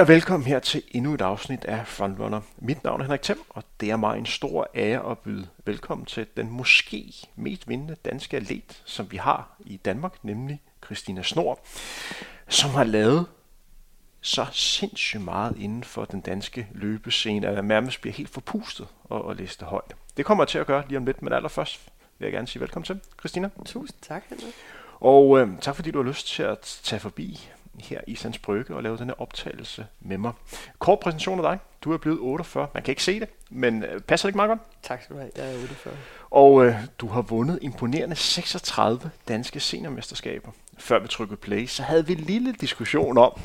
Goddag og velkommen her til endnu et afsnit af Frontrunner. Mit navn er Henrik Thiem, og det er mig en stor ære at byde velkommen til den måske mest vindende danske atlet, som vi har i Danmark, nemlig Christina Snor, som har lavet så sindssygt meget inden for den danske løbescene, at jeg nærmest bliver helt forpustet og, og læse det højt. Det kommer jeg til at gøre lige om lidt, men allerførst vil jeg gerne sige velkommen til, Christina. Tusind tak, Henrik. Og øh, tak fordi du har lyst til at tage forbi her i Sands Brygge og lave denne optagelse med mig. Kort præsentation af dig. Du er blevet 48. Man kan ikke se det, men øh, passer det ikke meget godt? Tak skal du have. Jeg er 48. Og øh, du har vundet imponerende 36 danske seniormesterskaber. Før vi trykkede play, så havde vi en lille diskussion om,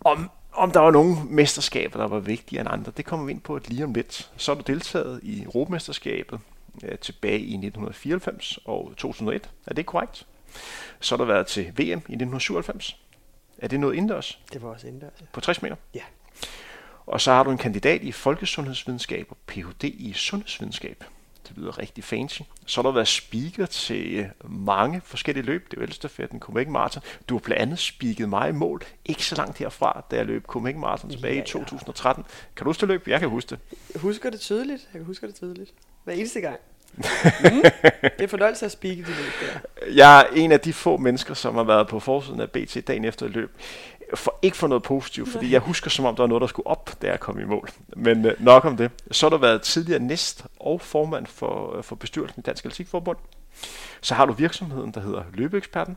om om der var nogle mesterskaber, der var vigtigere end andre. Det kommer vi ind på lige om lidt. Så har du deltaget i Europamesterskabet øh, tilbage i 1994 og 2001. Er det korrekt? Så har du været til VM i 1997. Er det noget indendørs? Det var også indendørs, ja. På 60 meter? Ja. Og så har du en kandidat i folkesundhedsvidenskab og Ph.D. i sundhedsvidenskab. Det lyder rigtig fancy. Så har du været speaker til øh, mange forskellige løb. Det er jo Elstafetten, Copenhagen Marathon. Du har blandt andet speaket mig i mål, ikke så langt herfra, da jeg løb Copenhagen Marathon tilbage ja, ja. i 2013. Kan du huske det løb? Jeg kan huske det. Jeg husker det tydeligt. Jeg kan huske det tydeligt. Hver eneste gang. Mm. Det er fornøjelse at speake de løb der. Jeg er en af de få mennesker, som har været på forsiden af BT dagen efter et løb. For, ikke for noget positivt, fordi jeg husker som om, der var noget, der skulle op, da jeg kom i mål. Men øh, nok om det. Så har du været tidligere næst og formand for, øh, for bestyrelsen i Dansk Atletikforbund. Så har du virksomheden, der hedder Løbeeksperten.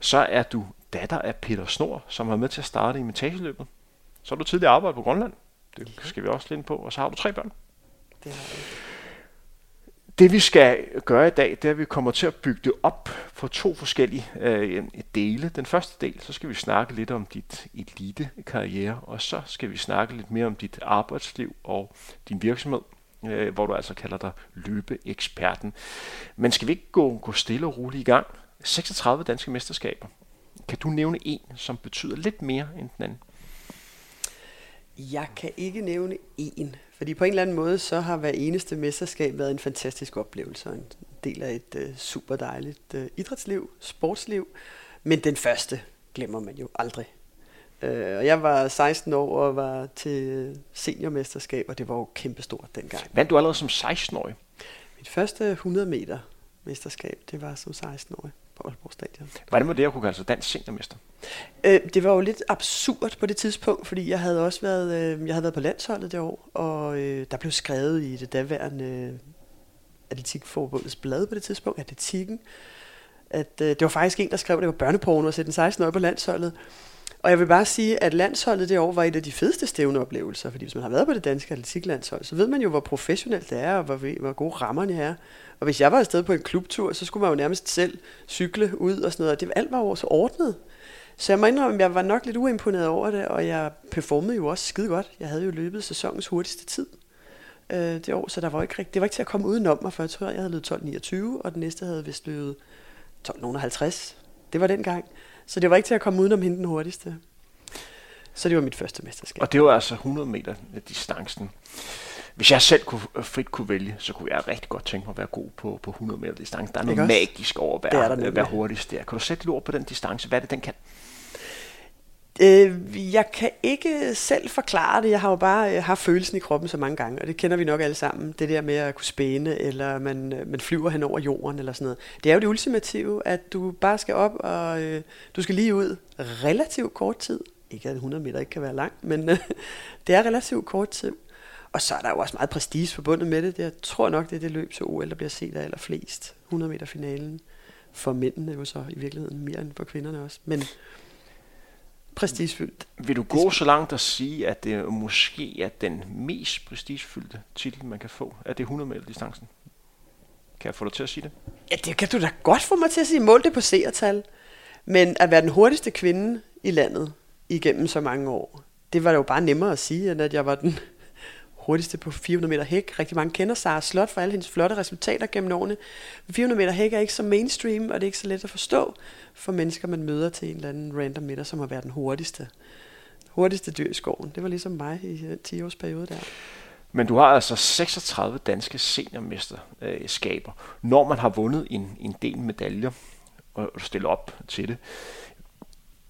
Så er du datter af Peter Snor, som var med til at starte i metageløbet. Så har du tidligere arbejdet på Grønland. Det skal vi også lidt på. Og så har du tre børn. Det har jeg. Det vi skal gøre i dag, det er, at vi kommer til at bygge det op for to forskellige øh, dele. Den første del, så skal vi snakke lidt om dit elite-karriere, og så skal vi snakke lidt mere om dit arbejdsliv og din virksomhed, øh, hvor du altså kalder dig løbeeksperten. Men skal vi ikke gå, gå stille og roligt i gang? 36 danske mesterskaber. Kan du nævne en, som betyder lidt mere end den anden? Jeg kan ikke nævne en, fordi på en eller anden måde, så har hver eneste mesterskab været en fantastisk oplevelse, og en del af et uh, super dejligt uh, idrætsliv, sportsliv. Men den første glemmer man jo aldrig. Uh, og jeg var 16 år og var til seniormesterskab, og det var jo kæmpestort dengang. Vandt du allerede som 16-årig? Mit første 100 meter mesterskab, det var som 16-årig på Aalborg Stadion. Hvordan var det at kunne kalde sig dansk seniormester? Øh, det var jo lidt absurd på det tidspunkt, fordi jeg havde også været, øh, jeg havde været på landsholdet det år, og øh, der blev skrevet i det daværende øh, Atletikforbundets blad på det tidspunkt, Atletikken, at øh, det var faktisk en, der skrev, at det var børneporno at sætte en 16-årig på landsholdet. Og jeg vil bare sige, at landsholdet det år var et af de fedeste stævneoplevelser, fordi hvis man har været på det danske atletiklandshold, så ved man jo, hvor professionelt det er, og hvor, hvor gode rammerne er. Og hvis jeg var afsted på en klubtur, så skulle man jo nærmest selv cykle ud og sådan noget, og det, alt var jo så ordnet. Så jeg må indrømme, at jeg var nok lidt uimponeret over det, og jeg performede jo også skide godt. Jeg havde jo løbet sæsonens hurtigste tid øh, det år, så der var ikke rigtig, det var ikke til at komme udenom mig, for jeg tror, jeg havde løbet 12.29, og den næste havde vist løbet 12.50. Det var den gang. Så det var ikke til at komme udenom hende den hurtigste. Så det var mit første mesterskab. Og det var altså 100 meter distancen. Hvis jeg selv kunne, øh, frit kunne vælge, så kunne jeg rigtig godt tænke mig at være god på, på 100 meter distance. Der er noget magisk over at være, der være hurtigst der. Kan du sætte ord på den distance? Hvad er det, den kan? Øh, jeg kan ikke selv forklare det. Jeg har jo bare øh, haft følelsen i kroppen så mange gange, og det kender vi nok alle sammen. Det der med at kunne spæne, eller man, øh, man flyver hen over jorden, eller sådan noget. Det er jo det ultimative, at du bare skal op, og øh, du skal lige ud relativt kort tid. Ikke at 100 meter ikke kan være langt, men øh, det er relativt kort tid. Og så er der jo også meget prestige forbundet med det. Jeg tror nok, det er det løb til OL, der bliver set af allerflest. 100 meter finalen. For mændene jo så i virkeligheden mere end for kvinderne også. Men prestigefyldt. Vil du gå så langt at sige, at det måske er den mest prestigefyldte titel, man kan få? Er det 100 meter distancen? Kan jeg få dig til at sige det? Ja, det kan du da godt få mig til at sige. Mål det på seertal. Men at være den hurtigste kvinde i landet igennem så mange år, det var jo bare nemmere at sige, end at jeg var den hurtigste på 400 meter hæk. Rigtig mange kender Sara Slot for alle hendes flotte resultater gennem årene. 400 meter hæk er ikke så mainstream, og det er ikke så let at forstå for mennesker, man møder til en eller anden random middag, som har været den hurtigste, hurtigste dyr i skoven. Det var ligesom mig i øh, den 10 års periode der. Men du har altså 36 danske seniormesterskaber, øh, når man har vundet en, en del medaljer, og du stiller op til det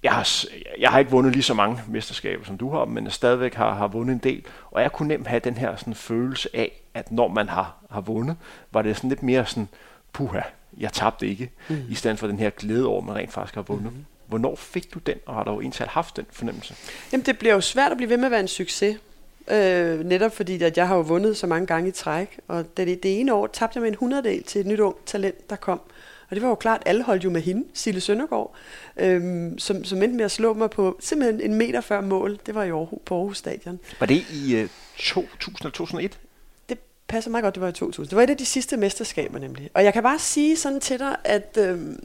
jeg har, jeg har ikke vundet lige så mange mesterskaber, som du har, men jeg stadigvæk har, har vundet en del. Og jeg kunne nemt have den her sådan, følelse af, at når man har, har vundet, var det sådan lidt mere sådan, puha, jeg tabte ikke, mm. i stedet for den her glæde over, at man rent faktisk har vundet. Mm. Hvornår fik du den, og har du egentlig haft den fornemmelse? Jamen, det bliver jo svært at blive ved med at være en succes. Øh, netop fordi, at jeg har jo vundet så mange gange i træk. Og det, det ene år tabte jeg med en hundreddel til et nyt ung talent, der kom. Og det var jo klart, alle holdt jo med hende, Sille Søndergaard, øhm, som, som endte med at slå mig på simpelthen en meter før mål. Det var i Aarhus, på Aarhus Stadion. Var det i øh, 2000 eller 2001? Det passer meget godt, det var i 2000. Det var et af de sidste mesterskaber nemlig. Og jeg kan bare sige sådan til dig, at øhm,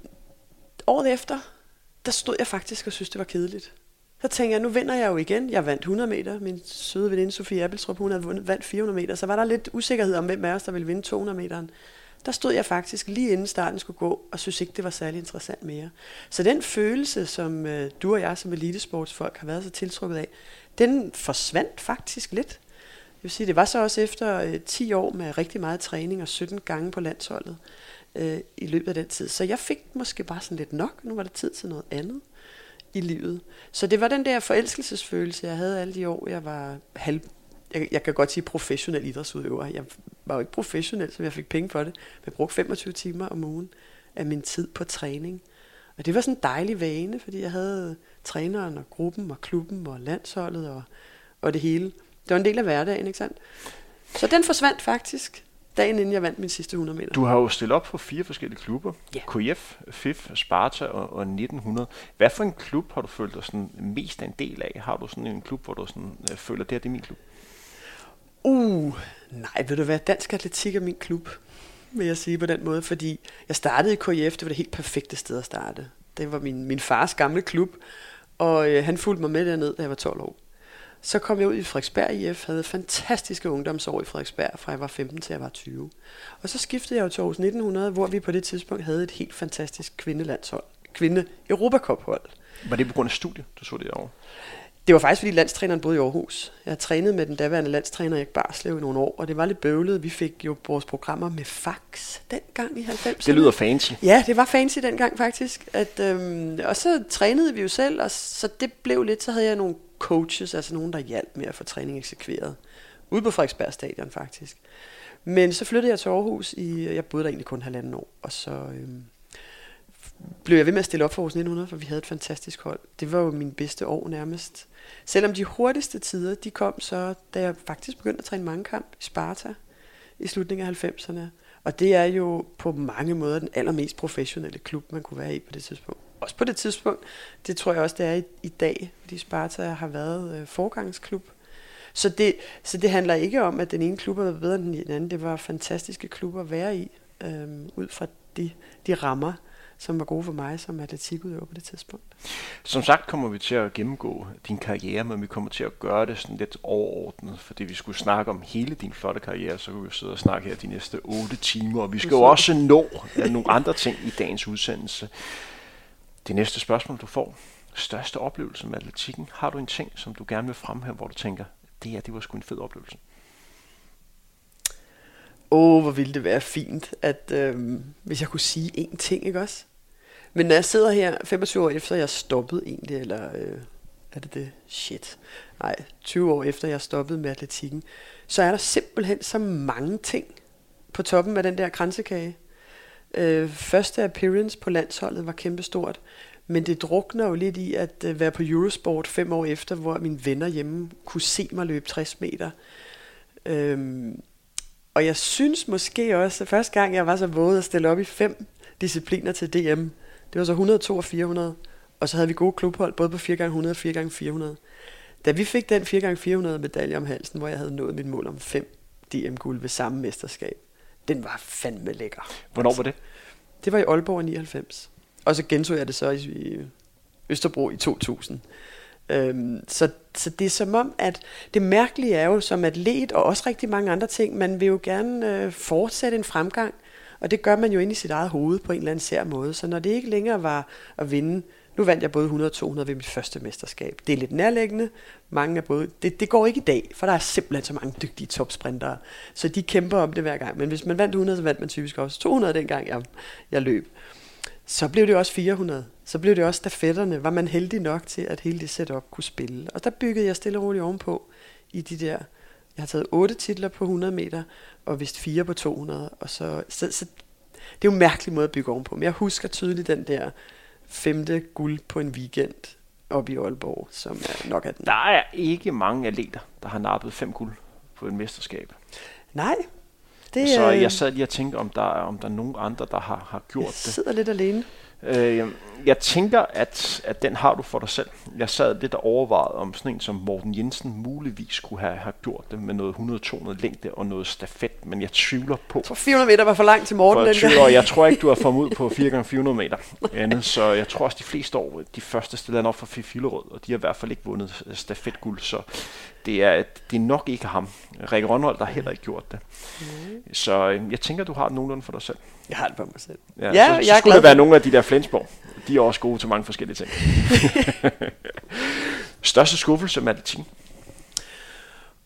året efter, der stod jeg faktisk og synes, det var kedeligt. Så tænkte jeg, nu vinder jeg jo igen. Jeg vandt 100 meter. Min søde veninde Sofie Appelstrup, hun havde vundet, vandt 400 meter. Så var der lidt usikkerhed om, hvem af os, der ville vinde 200 meteren der stod jeg faktisk lige inden starten skulle gå, og synes ikke, det var særlig interessant mere. Så den følelse, som øh, du og jeg som elitesportsfolk har været så tiltrukket af, den forsvandt faktisk lidt. Jeg vil sige, det var så også efter øh, 10 år med rigtig meget træning og 17 gange på landsholdet øh, i løbet af den tid. Så jeg fik måske bare sådan lidt nok. Nu var det tid til noget andet i livet. Så det var den der forelskelsesfølelse, jeg havde alle de år, jeg var halv, jeg, jeg kan godt sige professionel idrætsudøver. Jeg var jo ikke professionel, så jeg fik penge for det. Men jeg brugte 25 timer om ugen af min tid på træning. Og det var sådan en dejlig vane, fordi jeg havde træneren og gruppen og klubben og landsholdet og, og det hele. Det var en del af hverdagen, ikke sandt? Så den forsvandt faktisk, dagen inden jeg vandt min sidste 100 meter. Du har jo stillet op på fire forskellige klubber. Yeah. KF, FIF, Sparta og, og 1900. Hvad for en klub har du følt dig sådan mest en del af? Har du sådan en klub, hvor du sådan, øh, føler, det er, det er min klub? Uh, nej, ved du hvad, Dansk Atletik er min klub, vil jeg sige på den måde, fordi jeg startede i KIF, det var det helt perfekte sted at starte. Det var min, min fars gamle klub, og øh, han fulgte mig med derned, da jeg var 12 år. Så kom jeg ud i Frederiksberg IF, havde fantastiske ungdomsår i Frederiksberg, fra jeg var 15 til jeg var 20. Og så skiftede jeg jo til Aarhus 1900, hvor vi på det tidspunkt havde et helt fantastisk kvindelandshold. Kvinde Europacup-hold. Var det på grund af studiet, du så det over? Det var faktisk, fordi landstræneren boede i Aarhus. Jeg trænet med den daværende landstræner Erik Barslev i nogle år, og det var lidt bøvlet. Vi fik jo vores programmer med fax dengang i 90'erne. Det lyder fancy. Ja, det var fancy dengang faktisk. At, øhm, og så trænede vi jo selv, og så det blev lidt, så havde jeg nogle coaches, altså nogen, der hjalp med at få træning eksekveret. Ude på Frederiksberg Stadion faktisk. Men så flyttede jeg til Aarhus, i, jeg boede der egentlig kun halvanden år, og så... Øhm, blev jeg ved med at stille op for Aarhus 1900, for vi havde et fantastisk hold. Det var jo min bedste år nærmest. Selvom de hurtigste tider, de kom så, da jeg faktisk begyndte at træne mange kamp i Sparta i slutningen af 90'erne. Og det er jo på mange måder den allermest professionelle klub, man kunne være i på det tidspunkt. Også på det tidspunkt, det tror jeg også, det er i, i dag, fordi Sparta har været øh, forgangsklub. Så det, så det handler ikke om, at den ene klub er bedre end den anden. Det var fantastiske klubber at være i, øh, ud fra de, de rammer, som var gode for mig som atletikudøver på det tidspunkt. Som sagt kommer vi til at gennemgå din karriere, men vi kommer til at gøre det sådan lidt overordnet, fordi vi skulle snakke om hele din flotte karriere, så kunne vi sidde og snakke her de næste 8 timer, og vi skal jo også nå nogle andre ting i dagens udsendelse. Det næste spørgsmål, du får, største oplevelse med atletikken, har du en ting, som du gerne vil fremhæve, hvor du tænker, det her, det var sgu en fed oplevelse? Åh, oh, hvor ville det være fint, at øh, hvis jeg kunne sige én ting, ikke også? Men når jeg sidder her 25 år efter, jeg stoppet egentlig, eller øh, er det det? Shit. Nej, 20 år efter, jeg stoppede med atletikken, så er der simpelthen så mange ting på toppen af den der kransekage. Øh, første appearance på landsholdet var kæmpestort, men det drukner jo lidt i at øh, være på Eurosport fem år efter, hvor mine venner hjemme kunne se mig løbe 60 meter. Øh, og jeg synes måske også, at første gang jeg var så våget at stille op i fem discipliner til DM, det var så 102 og 400. Og så havde vi gode klubhold, både på 4x100 og 4x400. Da vi fik den 4x400 medalje om halsen, hvor jeg havde nået mit mål om 5 DM-guld ved samme mesterskab, den var fandme lækker. Hvornår var det? Det var i Aalborg i 99. Og så gentog jeg det så i Østerbro i 2000. Øhm, så, så det er som om, at det mærkelige er jo som atlet, og også rigtig mange andre ting, man vil jo gerne øh, fortsætte en fremgang, og det gør man jo ind i sit eget hoved på en eller anden sær måde. Så når det ikke længere var at vinde, nu vandt jeg både 100 og 200 ved mit første mesterskab. Det er lidt nærliggende. Mange er både, det, det går ikke i dag, for der er simpelthen så mange dygtige topsprintere. Så de kæmper om det hver gang. Men hvis man vandt 100, så vandt man typisk også 200 dengang jeg, jeg løb. så blev det også 400. Så blev det også stafetterne. Var man heldig nok til, at hele det setup kunne spille. Og der byggede jeg stille og roligt ovenpå i de der... Jeg har taget otte titler på 100 meter, og vist fire på 200. Og så, så, så det er jo en mærkelig måde at bygge ovenpå. Men jeg husker tydeligt den der femte guld på en weekend op i Aalborg, som er nok er den. Der er ikke mange atleter, der har nappet fem guld på et mesterskab. Nej. Det, så jeg sad lige og tænkte, om der, om der er nogen andre, der har, har gjort jeg det. Jeg sidder lidt alene. Øh, jeg tænker, at, at den har du for dig selv. Jeg sad lidt og overvejede, om sådan en som Morten Jensen muligvis kunne have, have gjort det med noget 100-200 længde og noget stafet, men jeg tvivler på. Jeg tror 400 meter var for langt til Morten. For jeg, tvivler, jeg tror ikke, du har kommet ud på 4x400 meter andet, så jeg tror også, de fleste år, de første stiller op for Fifilerød, og de har i hvert fald ikke vundet stafetguld, så det er, det er nok ikke ham. Rikke Rønhold har heller ikke gjort det. Mm. Så øh, jeg tænker, du har det nogenlunde for dig selv. Jeg har det for mig selv. Ja, ja så, jeg så skulle det være nogle af de der Flensborg. De er også gode til mange forskellige ting. Største skuffelse med atletikken?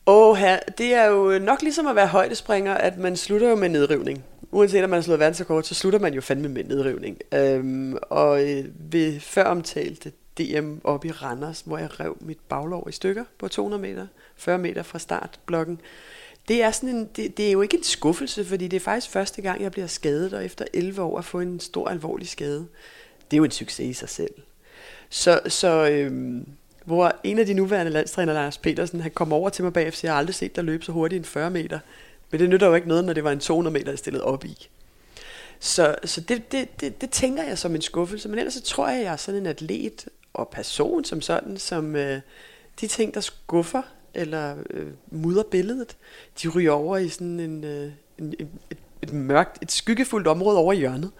Åh, oh, her, det er jo nok ligesom at være højdespringer, at man slutter jo med nedrivning. Uanset om man har slået verdensrekord, så slutter man jo fandme med nedrivning. Øhm, og øh, ved før omtalte DM op i Randers, hvor jeg rev mit baglov i stykker på 200 meter, 40 meter fra startblokken. Det er, sådan en, det, det er jo ikke en skuffelse, fordi det er faktisk første gang, jeg bliver skadet, og efter 11 år at få en stor alvorlig skade. Det er jo en succes i sig selv. Så, så øhm, hvor en af de nuværende landstræner, Lars Petersen, han kom over til mig bagefter jeg har aldrig set dig løbe så hurtigt en 40 meter. Men det nytter jo ikke noget, når det var en 200 meter, jeg stillede op i. Så, så det, det, det, det tænker jeg som en skuffelse. Men ellers så tror jeg, at jeg er sådan en atlet og person som sådan, som øh, de ting, der skuffer eller øh, mudder billedet, de ryger over i sådan en, øh, en, et, et, et mørkt, et skyggefuldt område over hjørnet.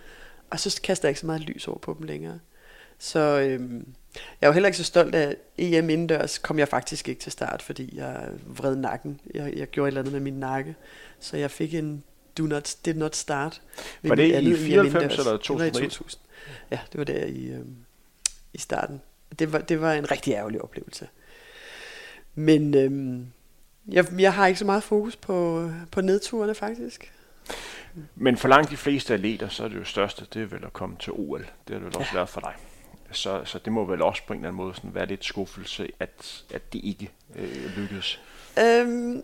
Og så kaster jeg ikke så meget lys over på dem længere. Så øh, jeg er jo heller ikke så stolt af EM indendørs, kom jeg faktisk ikke til start, fordi jeg vred nakken. Jeg, jeg gjorde et eller andet med min nakke, så jeg fik en do not, did not start. Var det i 94 eller 2001? 2000. Ja, det var der i, øh, i starten. Det var, det var en rigtig ærgerlig oplevelse. Men øhm, jeg, jeg har ikke så meget fokus på, på nedturene faktisk. Men for langt de fleste atleter, så er det jo største, det er vel at komme til OL. Det har det vel også ja. været for dig. Så, så det må vel også på en eller anden måde sådan være lidt skuffelse, at, at det ikke øh, lykkedes. Øhm,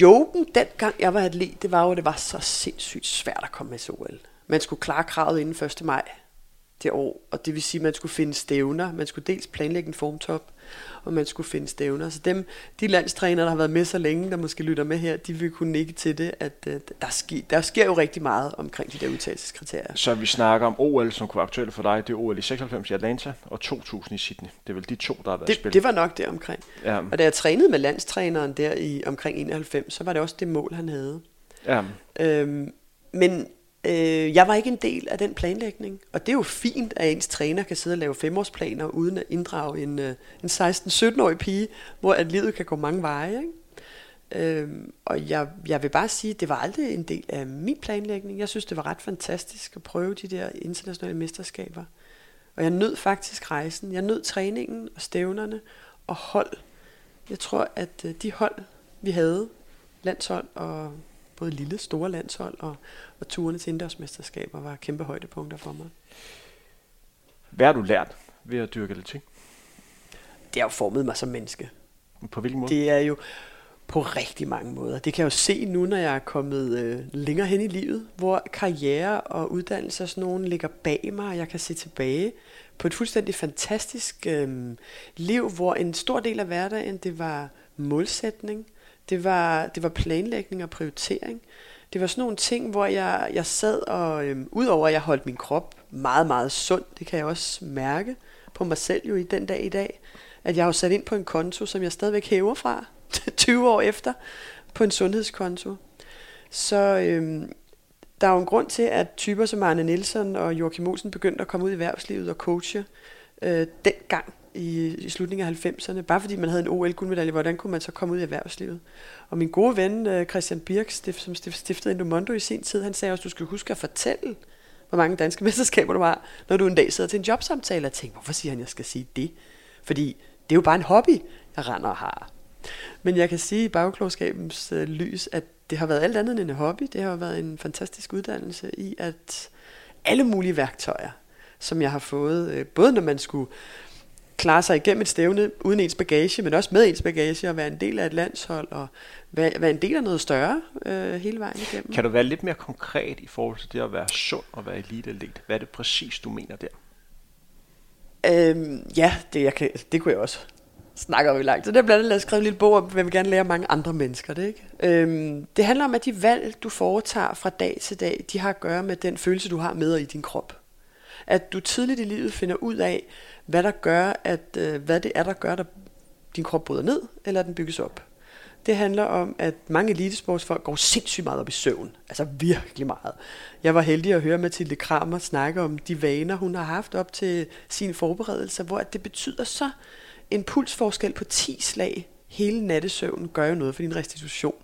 joken dengang jeg var atlet, det var jo, at det var så sindssygt svært at komme med til OL. Man skulle klare kravet inden 1. maj det år, og det vil sige, at man skulle finde stævner. Man skulle dels planlægge en formtop, og man skulle finde stævner. Så dem, de landstrænere, der har været med så længe, der måske lytter med her, de vil kunne nikke til det, at uh, der, sker, der sker jo rigtig meget omkring de der udtalelseskriterier. Så vi snakker om OL, som kunne være aktuelle for dig. Det er OL i 96 i Atlanta og 2000 i Sydney. Det er vel de to, der har været det, spillet. Det var nok det omkring. Ja. Og da jeg trænede med landstræneren der i omkring 91, så var det også det mål, han havde. Ja. Øhm, men Øh, jeg var ikke en del af den planlægning, og det er jo fint, at ens træner kan sidde og lave femårsplaner, uden at inddrage en, øh, en 16-17-årig pige, hvor at livet kan gå mange veje. Ikke? Øh, og jeg, jeg vil bare sige, at det var aldrig en del af min planlægning. Jeg synes, det var ret fantastisk at prøve de der internationale mesterskaber. Og jeg nød faktisk rejsen. Jeg nød træningen og stævnerne og hold. Jeg tror, at øh, de hold, vi havde, landshold og både lille, store landshold og, og turene til indendørsmesterskaber var kæmpe højdepunkter for mig. Hvad har du lært ved at dyrke atletik? Det har jo formet mig som menneske. På hvilken måde? Det er jo på rigtig mange måder. Det kan jeg jo se nu, når jeg er kommet øh, længere hen i livet, hvor karriere og uddannelse og sådan nogen ligger bag mig, og jeg kan se tilbage på et fuldstændig fantastisk øh, liv, hvor en stor del af hverdagen, det var målsætning, det var, det var planlægning og prioritering. Det var sådan nogle ting, hvor jeg, jeg sad og, øhm, udover at jeg holdt min krop meget, meget sund, det kan jeg også mærke på mig selv jo i den dag i dag, at jeg har sat ind på en konto, som jeg stadigvæk hæver fra 20 år efter, på en sundhedskonto. Så øhm, der er jo en grund til, at typer som Arne Nielsen og Joachim Olsen begyndte at komme ud i erhvervslivet og coache øh, dengang i, i slutningen af 90'erne, bare fordi man havde en OL-guldmedalje, hvordan kunne man så komme ud i erhvervslivet? Og min gode ven, øh, Christian Birk, som stiftede Indomondo i sin tid, han sagde også, du skal huske at fortælle, hvor mange danske mesterskaber du har, når du en dag sidder til en jobsamtale og tænker, hvorfor siger han, jeg skal sige det? Fordi det er jo bare en hobby, jeg render og har. Men jeg kan sige i bagklogskabens øh, lys, at det har været alt andet end en hobby. Det har været en fantastisk uddannelse i, at alle mulige værktøjer som jeg har fået, øh, både når man skulle klare sig igennem et stævne uden ens bagage, men også med ens bagage, og være en del af et landshold, og være, være en del af noget større øh, hele vejen igennem. Kan du være lidt mere konkret i forhold til det at være sund og være elite-atlet? Hvad er det præcis, du mener der? Øhm, ja, det, jeg kan, det kunne jeg også snakke om i lang tid. Det er blandt andet skrevet en lille bog om, hvad vil gerne lære mange andre mennesker. Det, ikke? Øhm, det handler om, at de valg, du foretager fra dag til dag, de har at gøre med den følelse, du har med i din krop. At du tidligt i livet finder ud af, hvad der gør, at øh, hvad det er, der gør, at din krop bryder ned, eller den bygges op. Det handler om, at mange elitesportsfolk går sindssygt meget op i søvn. Altså virkelig meget. Jeg var heldig at høre Mathilde Kramer snakke om de vaner, hun har haft op til sine forberedelser, hvor det betyder så en pulsforskel på 10 slag hele nattesøvnen gør jo noget for din restitution.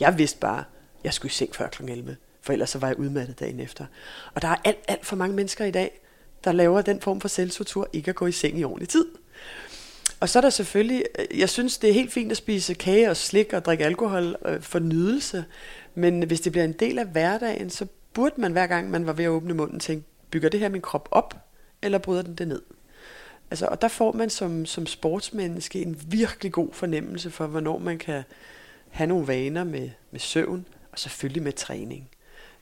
Jeg vidste bare, at jeg skulle i seng før kl. 11, for ellers så var jeg udmattet dagen efter. Og der er alt, alt for mange mennesker i dag, der laver den form for selvsortur, ikke at gå i seng i ordentlig tid. Og så er der selvfølgelig, øh, jeg synes, det er helt fint at spise kage og slik og drikke alkohol øh, for nydelse, men hvis det bliver en del af hverdagen, så burde man hver gang, man var ved at åbne munden, tænke, bygger det her min krop op, eller bryder den det ned? Altså, og der får man som, som sportsmenneske en virkelig god fornemmelse for, hvornår man kan have nogle vaner med, med søvn, og selvfølgelig med træning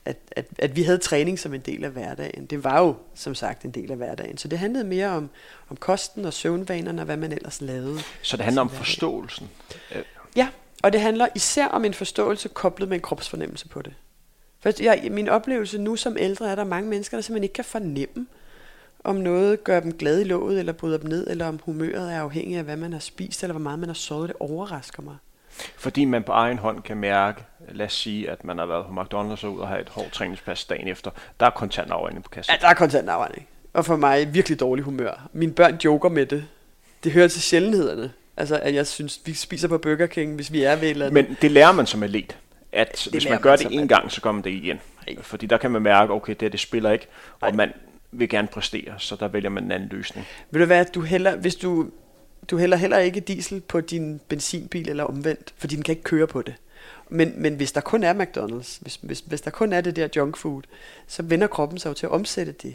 at, at, at vi havde træning som en del af hverdagen. Det var jo, som sagt, en del af hverdagen. Så det handlede mere om, om kosten og søvnvanerne og hvad man ellers lavede. Så det handler om hverdagen. forståelsen? Ja, og det handler især om en forståelse koblet med en kropsfornemmelse på det. For jeg, min oplevelse nu som ældre er, at der er mange mennesker, der simpelthen ikke kan fornemme, om noget gør dem glade i låget, eller bryder dem ned, eller om humøret er afhængig af, hvad man har spist, eller hvor meget man har sovet. Det overrasker mig. Fordi man på egen hånd kan mærke, lad os sige, at man har været på McDonald's og ud og have et hårdt træningspas dagen efter. Der er kontant afregning på kassen. Ja, der er kontant afregning. Og for mig virkelig dårlig humør. Mine børn joker med det. Det hører til sjældenhederne. Altså, at jeg synes, vi spiser på Burger King, hvis vi er ved eller andet. Men det lærer man som atlet. At det hvis man gør man det en gang, så gør man det igen. Nej. Fordi der kan man mærke, okay, det, det spiller ikke, og Nej. man vil gerne præstere, så der vælger man en anden løsning. Vil du være, du heller, hvis du du hælder heller ikke diesel på din benzinbil eller omvendt, fordi den kan ikke køre på det. Men, men hvis der kun er McDonald's, hvis, hvis, hvis der kun er det der junk food, så vender kroppen sig jo til at omsætte det.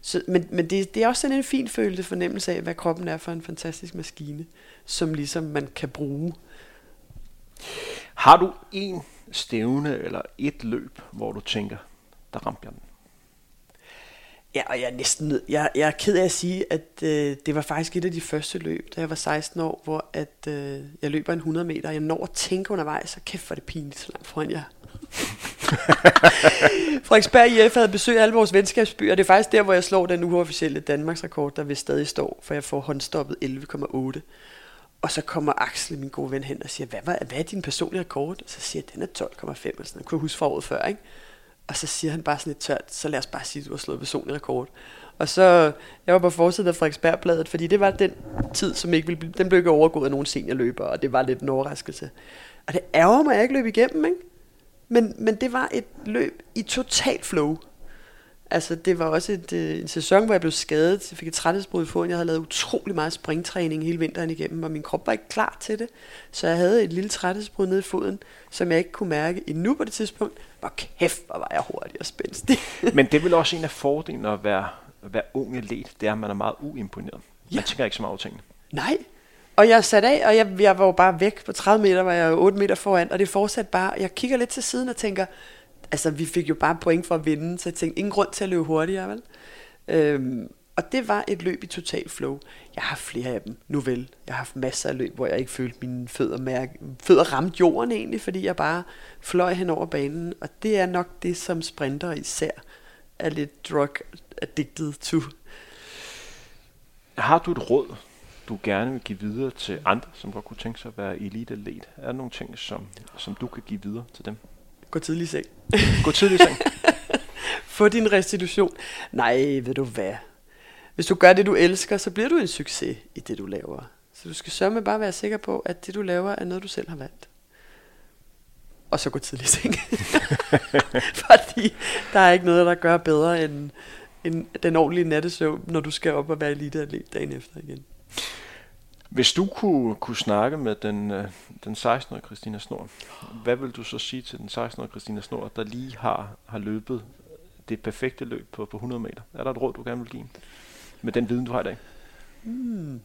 Så, men men det, det er også sådan en fin følelse fornemmelse af, hvad kroppen er for en fantastisk maskine, som ligesom man kan bruge. Har du en stævne eller et løb, hvor du tænker, der ramte jeg den? Ja, og jeg er næsten jeg, jeg er ked af at sige, at øh, det var faktisk et af de første løb, da jeg var 16 år, hvor at, øh, jeg løber en 100 meter, og jeg når at tænke undervejs, så kæft for det pinligt, så langt foran jeg. Frederiksberg IF havde besøgt alle vores venskabsbyer, og det er faktisk der, hvor jeg slår den uofficielle Danmarks rekord, der vil stadig stå, for jeg får håndstoppet 11,8. Og så kommer Axel, min gode ven, hen og siger, hvad, hvad, hvad er din personlige rekord? Og så siger jeg, den er 12,5, og sådan. Jeg kunne huske for året før, ikke? Og så siger han bare sådan lidt tørt, så lad os bare sige, at du har slået personlig rekord. Og så, jeg var på forsiden af Frederiksbergbladet, fordi det var den tid, som ikke ville, den blev ikke overgået af nogen seniorløber, og det var lidt en overraskelse. Og det ærger mig, at jeg ikke løb igennem, ikke? Men, men det var et løb i total flow. Altså, det var også et, øh, en sæson, hvor jeg blev skadet. Jeg fik et træthedsbrud i foden. Jeg havde lavet utrolig meget springtræning hele vinteren igennem, og min krop var ikke klar til det. Så jeg havde et lille træthedsbrud nede i foden, som jeg ikke kunne mærke endnu på det tidspunkt. Hvor kæft, hvor var jeg hurtig og spændstig. Men det er vel også en af fordelene at være, at være ung atlet, det er, at man er meget uimponeret. Ja. Man tænker ikke så meget over tingene. Nej, og jeg sat af, og jeg, jeg var jo bare væk på 30 meter, var jeg 8 meter foran, og det fortsatte bare. Jeg kigger lidt til siden og tænker, altså vi fik jo bare point for at vinde, så jeg tænkte, ingen grund til at løbe hurtigere, vel? Øhm, og det var et løb i total flow. Jeg har flere af dem, nu vel. Jeg har haft masser af løb, hvor jeg ikke følte mine fødder, mærke, fødder ramte jorden egentlig, fordi jeg bare fløj hen over banen. Og det er nok det, som sprinter især er lidt drug addicted to. Har du et råd, du gerne vil give videre til andre, som godt kunne tænke sig at være elite atlet? Er der nogle ting, som, som du kan give videre til dem? Gå tidlig i seng. Gå tidlig i seng. Få din restitution. Nej, ved du hvad? Hvis du gør det, du elsker, så bliver du en succes i det, du laver. Så du skal sørge bare være sikker på, at det, du laver, er noget, du selv har valgt. Og så gå tidlig i seng. Fordi der er ikke noget, der gør bedre end, end den ordentlige nattesøvn, når du skal op og være eliteatlet dagen efter igen. Hvis du kunne, kunne snakke med den, øh, den 16-årige Christina Snor, hvad vil du så sige til den 16-årige Christina Snor, der lige har, har løbet det perfekte løb på, på 100 meter? Er der et råd, du gerne vil give med den viden, du har i dag? Hmm.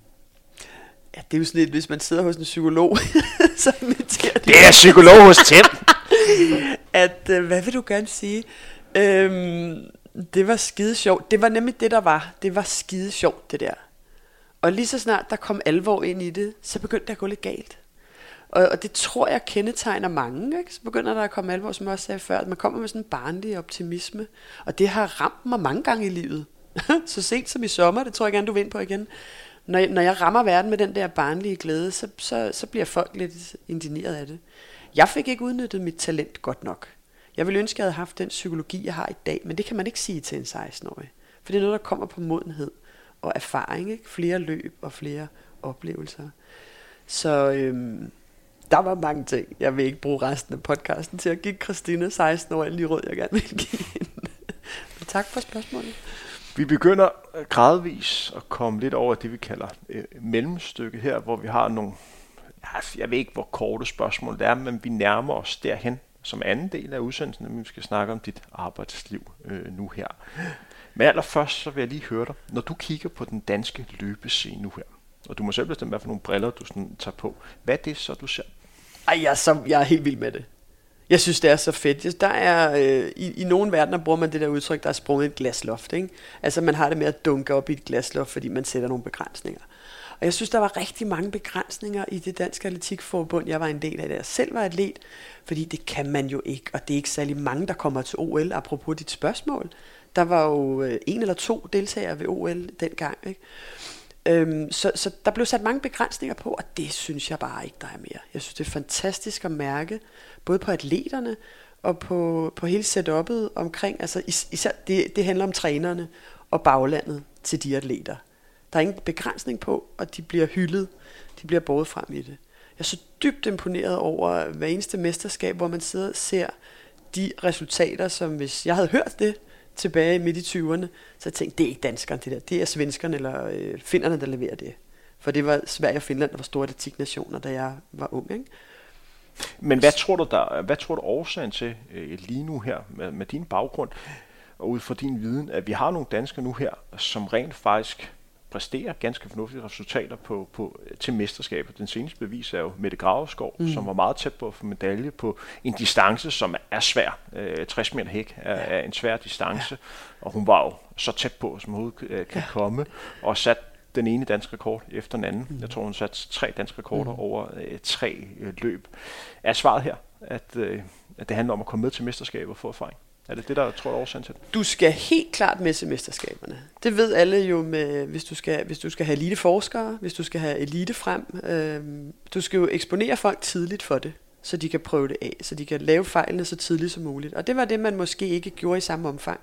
Ja, det er jo sådan lidt, hvis man sidder hos en psykolog, så inviterer de... Det er psykolog hos Tim! at, øh, hvad vil du gerne sige? Øhm, det var skide sjovt. Det var nemlig det, der var. Det var skide sjovt, det der. Og lige så snart der kom alvor ind i det, så begyndte det at gå lidt galt. Og, og det tror jeg kendetegner mange. Ikke? Så begynder der at komme alvor, som jeg også sagde før, at man kommer med sådan en barnlig optimisme. Og det har ramt mig mange gange i livet. så sent som i sommer, det tror jeg gerne, du vil ind på igen. Når jeg, når jeg rammer verden med den der barnlige glæde, så, så, så bliver folk lidt indineret af det. Jeg fik ikke udnyttet mit talent godt nok. Jeg ville ønske, at jeg havde haft den psykologi, jeg har i dag, men det kan man ikke sige til en 16-årig. For det er noget, der kommer på modenhed og erfaring. Ikke? Flere løb og flere oplevelser. Så øhm, der var mange ting. Jeg vil ikke bruge resten af podcasten til at give Christine 16 år lige råd, jeg gerne vil give hende. Men tak for spørgsmålet. Vi begynder gradvis at komme lidt over det, vi kalder øh, mellemstykke her, hvor vi har nogle, altså, jeg ved ikke, hvor korte spørgsmål det er, men vi nærmer os derhen som anden del af udsendelsen, at vi skal snakke om dit arbejdsliv øh, nu her. Men allerførst så vil jeg lige høre dig, når du kigger på den danske løbescene nu her, og du må selv bestemme, hvad for nogle briller du sådan tager på. Hvad er det så, du ser? Ej, jeg er, så, jeg er helt vild med det. Jeg synes, det er så fedt. Der er, øh, i, I nogle verdener bruger man det der udtryk, der er sprunget et glasloft. Ikke? Altså man har det med at dunke op i et glasloft, fordi man sætter nogle begrænsninger. Og jeg synes, der var rigtig mange begrænsninger i det danske atletikforbund, jeg var en del af det. Jeg selv var atlet, fordi det kan man jo ikke, og det er ikke særlig mange, der kommer til OL, apropos dit spørgsmål. Der var jo øh, en eller to deltagere ved OL dengang. Ikke? Øhm, så, så der blev sat mange begrænsninger på, og det synes jeg bare ikke, der er mere. Jeg synes, det er fantastisk at mærke, både på atleterne og på, på hele setup'et omkring, altså is, især det, det handler om trænerne og baglandet til de atleter. Der er ingen begrænsning på, og de bliver hyldet, de bliver båret frem i det. Jeg er så dybt imponeret over hver eneste mesterskab, hvor man sidder og ser de resultater, som hvis jeg havde hørt det, tilbage midt i 20'erne, så jeg tænkte, det er ikke danskerne det der, det er svenskerne eller øh, finnerne, der leverer det. For det var Sverige og Finland, der var store atletiknationer, da jeg var ung. Ikke? Men hvad tror du, der, hvad tror du årsagen til øh, lige nu her, med, med din baggrund og ud fra din viden, at vi har nogle danskere nu her, som rent faktisk præsterer ganske fornuftige resultater på, på, til mesterskabet. Den seneste bevis er jo Mette Graveskov, mm. som var meget tæt på at få medalje på en distance, som er svær. Øh, 60 meter hæk er, ja. er en svær distance, ja. og hun var jo så tæt på, som hun øh, kan ja. komme, og sat den ene danske rekord efter den anden. Mm. Jeg tror, hun satte tre danske rekorder mm. over øh, tre øh, løb. Er svaret her, at, øh, at det handler om at komme med til mesterskabet og få erfaring? Er det det, der tror jeg er årsagen til? Du skal helt klart med til mesterskaberne. Det ved alle jo, med, hvis, du skal, hvis du skal have eliteforskere, hvis du skal have elite frem. Øh, du skal jo eksponere folk tidligt for det, så de kan prøve det af, så de kan lave fejlene så tidligt som muligt. Og det var det, man måske ikke gjorde i samme omfang.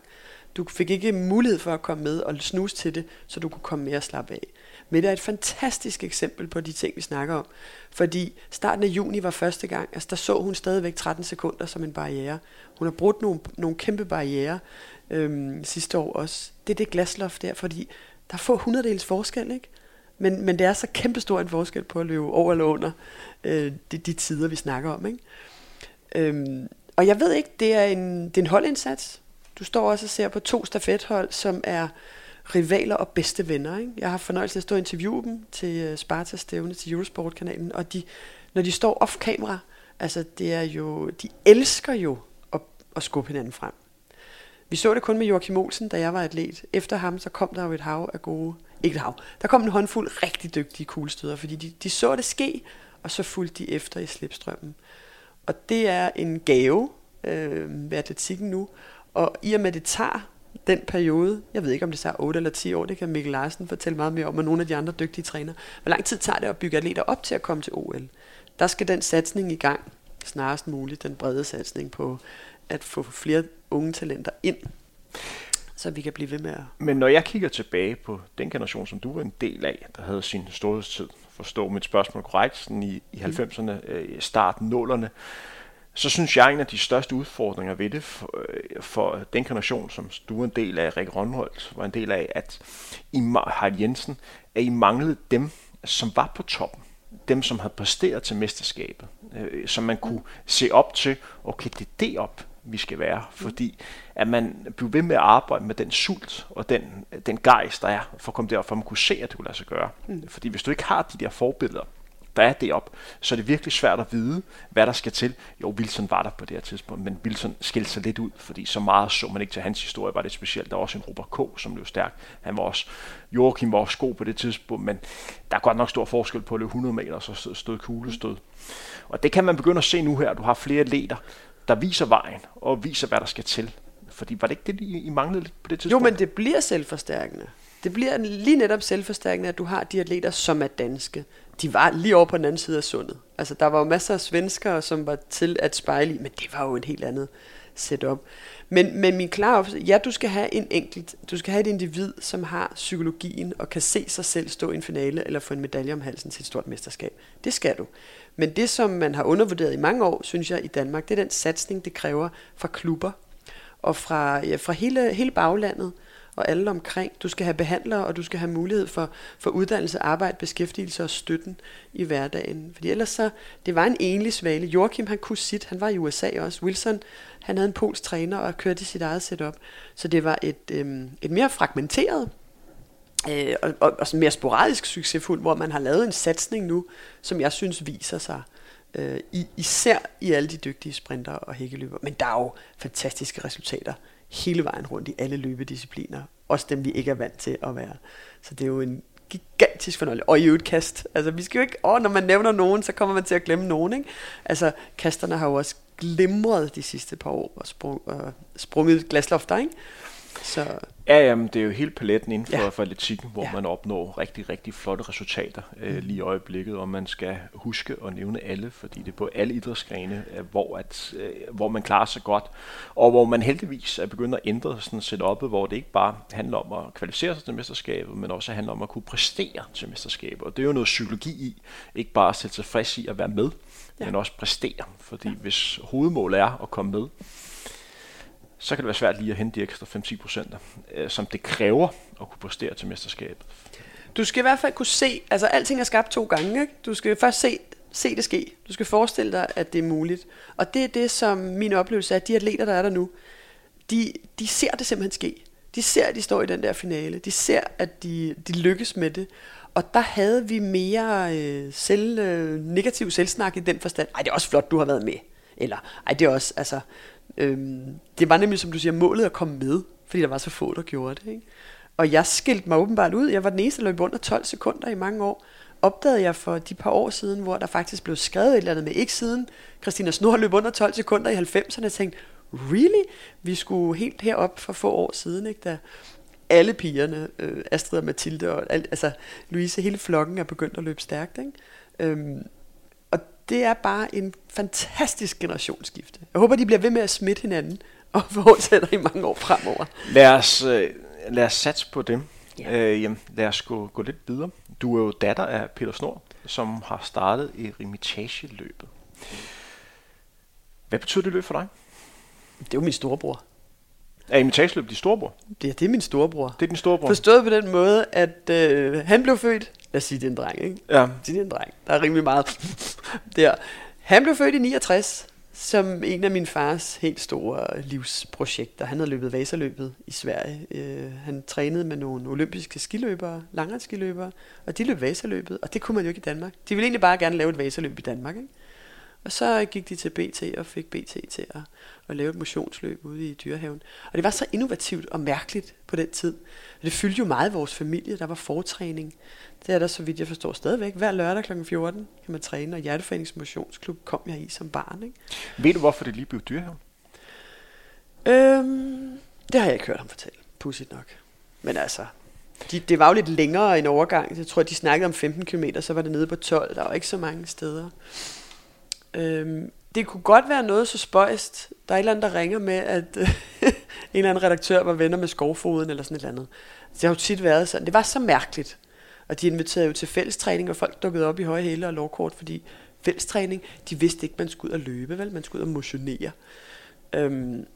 Du fik ikke mulighed for at komme med og snuse til det, så du kunne komme mere og slappe af. Men det er et fantastisk eksempel på de ting, vi snakker om. Fordi starten af juni var første gang, altså der så hun stadigvæk 13 sekunder som en barriere. Hun har brudt nogle, nogle kæmpe barriere øhm, sidste år også. Det er det glasloft der, fordi der er få hundreddels forskel, ikke? Men, men det er så kæmpestor en forskel på at løbe over eller under øh, de, de tider, vi snakker om, ikke? Øhm, og jeg ved ikke, det er en, det er en holdindsats. Du står også og ser på to stafethold, som er rivaler og bedste venner. Ikke? Jeg har fornøjelse at stå og interviewe dem til Sparta Spartas stævne, til Eurosport-kanalen, og de, når de står off-kamera, altså det er jo, de elsker jo at, at skubbe hinanden frem. Vi så det kun med Joachim Olsen, da jeg var atlet. Efter ham, så kom der jo et hav af gode, ikke et hav, der kom en håndfuld rigtig dygtige kuglestøder, fordi de, de så det ske, og så fulgte de efter i slipstrømmen. Og det er en gave øh, ved atletikken nu, og i og med det tager den periode, jeg ved ikke om det tager 8 eller 10 år, det kan Mikkel Larsen fortælle meget mere om, og nogle af de andre dygtige trænere. Hvor lang tid tager det at bygge atleter op til at komme til OL? Der skal den satsning i gang snarest muligt, den brede satsning på at få flere unge talenter ind, så vi kan blive ved med at... Men når jeg kigger tilbage på den generation, som du var en del af, der havde sin storhedstid, forstå mit spørgsmål korrekt, sådan i, i 90'erne, mm. øh, starten, nullerne, så synes jeg, en af de største udfordringer ved det for, øh, for den generation, som du er en del af, Rik Rønholdt var en del af, at I, Heidi Jensen, at I manglede dem, som var på toppen. Dem, som havde præsteret til mesterskabet. Øh, som man kunne se op til, okay, det er det op, vi skal være. Fordi at man bliver ved med at arbejde med den sult og den, den gejst, der er, for at komme derop, for at man kunne se, at det kunne lade sig gøre. Mm. Fordi hvis du ikke har de der forbilleder, der er det op, så er det virkelig svært at vide, hvad der skal til. Jo, Wilson var der på det her tidspunkt, men Wilson skilte sig lidt ud, fordi så meget så man ikke til hans historie, var det specielt. Der var også en Robert K., som blev stærk. Han var også, Joachim var også god på det tidspunkt, men der er godt nok stor forskel på at løbe 100 meter, så stod kuglestød. Og det kan man begynde at se nu her. Du har flere leder, der viser vejen og viser, hvad der skal til. Fordi var det ikke det, I manglede lidt på det tidspunkt? Jo, men det bliver selvforstærkende. Det bliver lige netop selvforstærkende, at du har de atleter, som er danske. De var lige over på den anden side af sundet. Altså, der var jo masser af svenskere, som var til at spejle i, men det var jo en helt andet setup. Men, men min klare opfattelse, ja, du skal have en enkelt, du skal have et individ, som har psykologien og kan se sig selv stå i en finale eller få en medalje om halsen til et stort mesterskab. Det skal du. Men det, som man har undervurderet i mange år, synes jeg, i Danmark, det er den satsning, det kræver fra klubber og fra, ja, fra hele, hele baglandet og alle omkring. Du skal have behandlere, og du skal have mulighed for, for uddannelse, arbejde, beskæftigelse og støtten i hverdagen. Fordi ellers så, det var en enlig svale. Joachim, han kunne sit, han var i USA også. Wilson, han havde en polsk træner og kørte sit eget setup. Så det var et, øhm, et mere fragmenteret øh, og, og, og mere sporadisk succesfuldt, hvor man har lavet en satsning nu, som jeg synes viser sig øh, i, især i alle de dygtige sprinter og hækkeløber. Men der er jo fantastiske resultater hele vejen rundt i alle løbediscipliner. Også dem, vi ikke er vant til at være. Så det er jo en gigantisk fornøjelse. Og i øvrigt kast. Altså, vi skal jo ikke... Og når man nævner nogen, så kommer man til at glemme nogen, ikke? Altså, kasterne har jo også glimret de sidste par år og, sprung, og sprunget glaslofter, ikke? Så. Ja, jamen, det er jo helt paletten inden for, ja. for atletikken, hvor ja. man opnår rigtig, rigtig flotte resultater øh, mm. lige i øjeblikket, og man skal huske at nævne alle, fordi det er på alle idrætsgrene, øh, hvor, at, øh, hvor man klarer sig godt, og hvor man heldigvis er begyndt at ændre sådan setupet, hvor det ikke bare handler om at kvalificere sig til mesterskabet, men også handler om at kunne præstere til mesterskabet, og det er jo noget psykologi i, ikke bare at sætte sig frisk i at være med, ja. men også præstere, fordi ja. hvis hovedmålet er at komme med, så kan det være svært lige at hente de ekstra 5-10 procenter, øh, som det kræver at kunne præstere til mesterskabet. Du skal i hvert fald kunne se, altså alting er skabt to gange, ikke? Du skal først se, se det ske. Du skal forestille dig, at det er muligt. Og det er det, som min oplevelse er, at de atleter, der er der nu, de, de ser det simpelthen ske. De ser, at de står i den der finale. De ser, at de, de lykkes med det. Og der havde vi mere øh, selv, øh, negativ selvsnak i den forstand. Ej, det er også flot, du har været med. Eller, ej, det er også, altså, Øhm, det var nemlig, som du siger, målet at komme med, fordi der var så få, der gjorde det. Ikke? Og jeg skilte mig åbenbart ud. Jeg var den eneste, der løb under 12 sekunder i mange år. Opdagede jeg for de par år siden, hvor der faktisk blev skrevet et eller andet med, ikke siden Christina Snor løb under 12 sekunder i 90'erne. Jeg tænkte, really? Vi skulle helt herop for få år siden, ikke? da alle pigerne, øh, Astrid og Mathilde og alt, altså Louise, hele flokken er begyndt at løbe stærkt. Ikke? Øhm, det er bare en fantastisk generationsskifte. Jeg håber, de bliver ved med at smitte hinanden og fortsætter i mange år fremover. Lad os, øh, lad os satse på dem. Ja. Øh, jamen, lad os gå, gå lidt videre. Du er jo datter af Peter Snor, som har startet i Rimitage-løbet. Hvad betyder det løb for dig? Det er jo min storebror. Er imitageløb din storebror? Det, det er min storebror. Det er din storebror? Forstået på den måde, at øh, han blev født Lad os sige, det er en dreng, ikke? Ja. Det er en dreng. Der er rimelig meget der. Han blev født i 69 som en af min fars helt store livsprojekter. Han havde løbet Vasaløbet i Sverige. Øh, han trænede med nogle olympiske skiløbere, langrendsskiløbere, og de løb Vasaløbet, og det kunne man jo ikke i Danmark. De ville egentlig bare gerne lave et Vasaløb i Danmark, ikke? Og så gik de til BT og fik BT til at, at lave et motionsløb ude i dyrehaven. Og det var så innovativt og mærkeligt på den tid. Det fyldte jo meget vores familie. Der var fortræning. Det er der, så vidt jeg forstår, stadigvæk. Hver lørdag kl. 14 kan man træne, og Hjerteforenings Motionsklub kom jeg i som barn. Ikke? Ved du, hvorfor det lige blev dyrehaven? Øhm, det har jeg ikke hørt ham fortælle. Pudsigt nok. Men altså, de, det var jo lidt længere en overgang. Jeg tror, de snakkede om 15 km, så var det nede på 12. Der var ikke så mange steder. Øhm, det kunne godt være noget så spøjst. Der er et eller andet, der ringer med, at øh, en eller anden redaktør var venner med skovfoden eller sådan et eller andet. Det har jo tit været sådan. Det var så mærkeligt. Og de inviterede jo til fællestræning, og folk dukkede op i høje hæle og lovkort, fordi fællestræning, de vidste ikke, man skulle ud og løbe, vel? Man skulle ud og motionere. Øhm,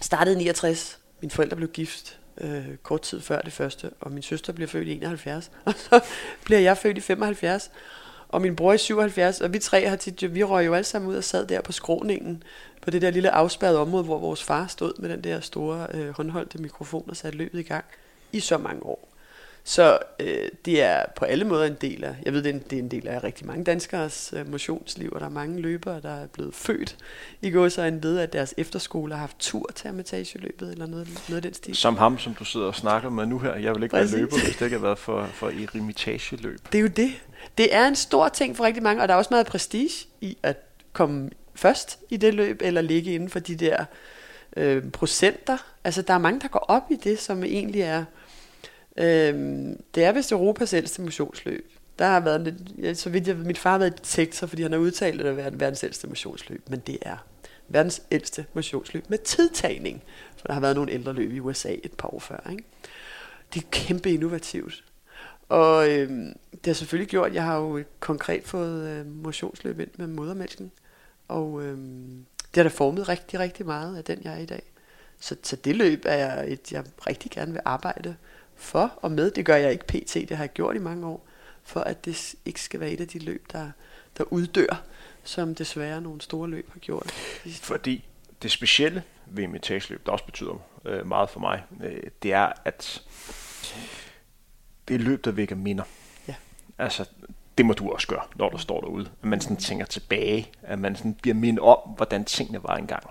startede i 69. Mine forældre blev gift øh, kort tid før det første, og min søster blev født i 71, og så bliver jeg født i 75 og min bror i 77, og vi tre har tit, vi røg jo alle sammen ud og sad der på skråningen, på det der lille afspærrede område, hvor vores far stod med den der store øh, håndholdte mikrofon og satte løbet i gang i så mange år. Så øh, det er på alle måder en del af, jeg ved, det er en, det er en del af rigtig mange danskers øh, motionsliv, og der er mange løbere, der er blevet født i går så en ved, at deres efterskole har haft tur til ametageløbet, eller noget, noget af den stil. Som ham, som du sidder og snakker med nu her. Jeg vil ikke Præcis. være løber, hvis det ikke har været for, for erimitageløb. Det er jo det. Det er en stor ting for rigtig mange, og der er også meget prestige i at komme først i det løb, eller ligge inden for de der øh, procenter. Altså, der er mange, der går op i det, som egentlig er Øh, det er vist Europas ældste motionsløb. Der har været lidt, ja, så vidt jeg, mit far har været detektor, fordi han har udtalt, at det er verdens ældste motionsløb, men det er verdens ældste motionsløb med tidtagning, for der har været nogle ældre løb i USA et par år før. Ikke? Det er kæmpe innovativt. Og øh, det har selvfølgelig gjort, jeg har jo konkret fået øh, motionsløb ind med modermælken, og øh, det har da formet rigtig, rigtig meget af den, jeg er i dag. Så, så det løb er jeg et, jeg rigtig gerne vil arbejde for og med. Det gør jeg ikke pt, det har jeg gjort i mange år, for at det ikke skal være et af de løb, der, der uddør, som desværre nogle store løb har gjort. Fordi det specielle ved mit der også betyder øh, meget for mig, øh, det er, at det er løb, der vækker minder. Ja. Altså, det må du også gøre, når du står derude. At man sådan tænker tilbage, at man sådan bliver mindet om, hvordan tingene var engang.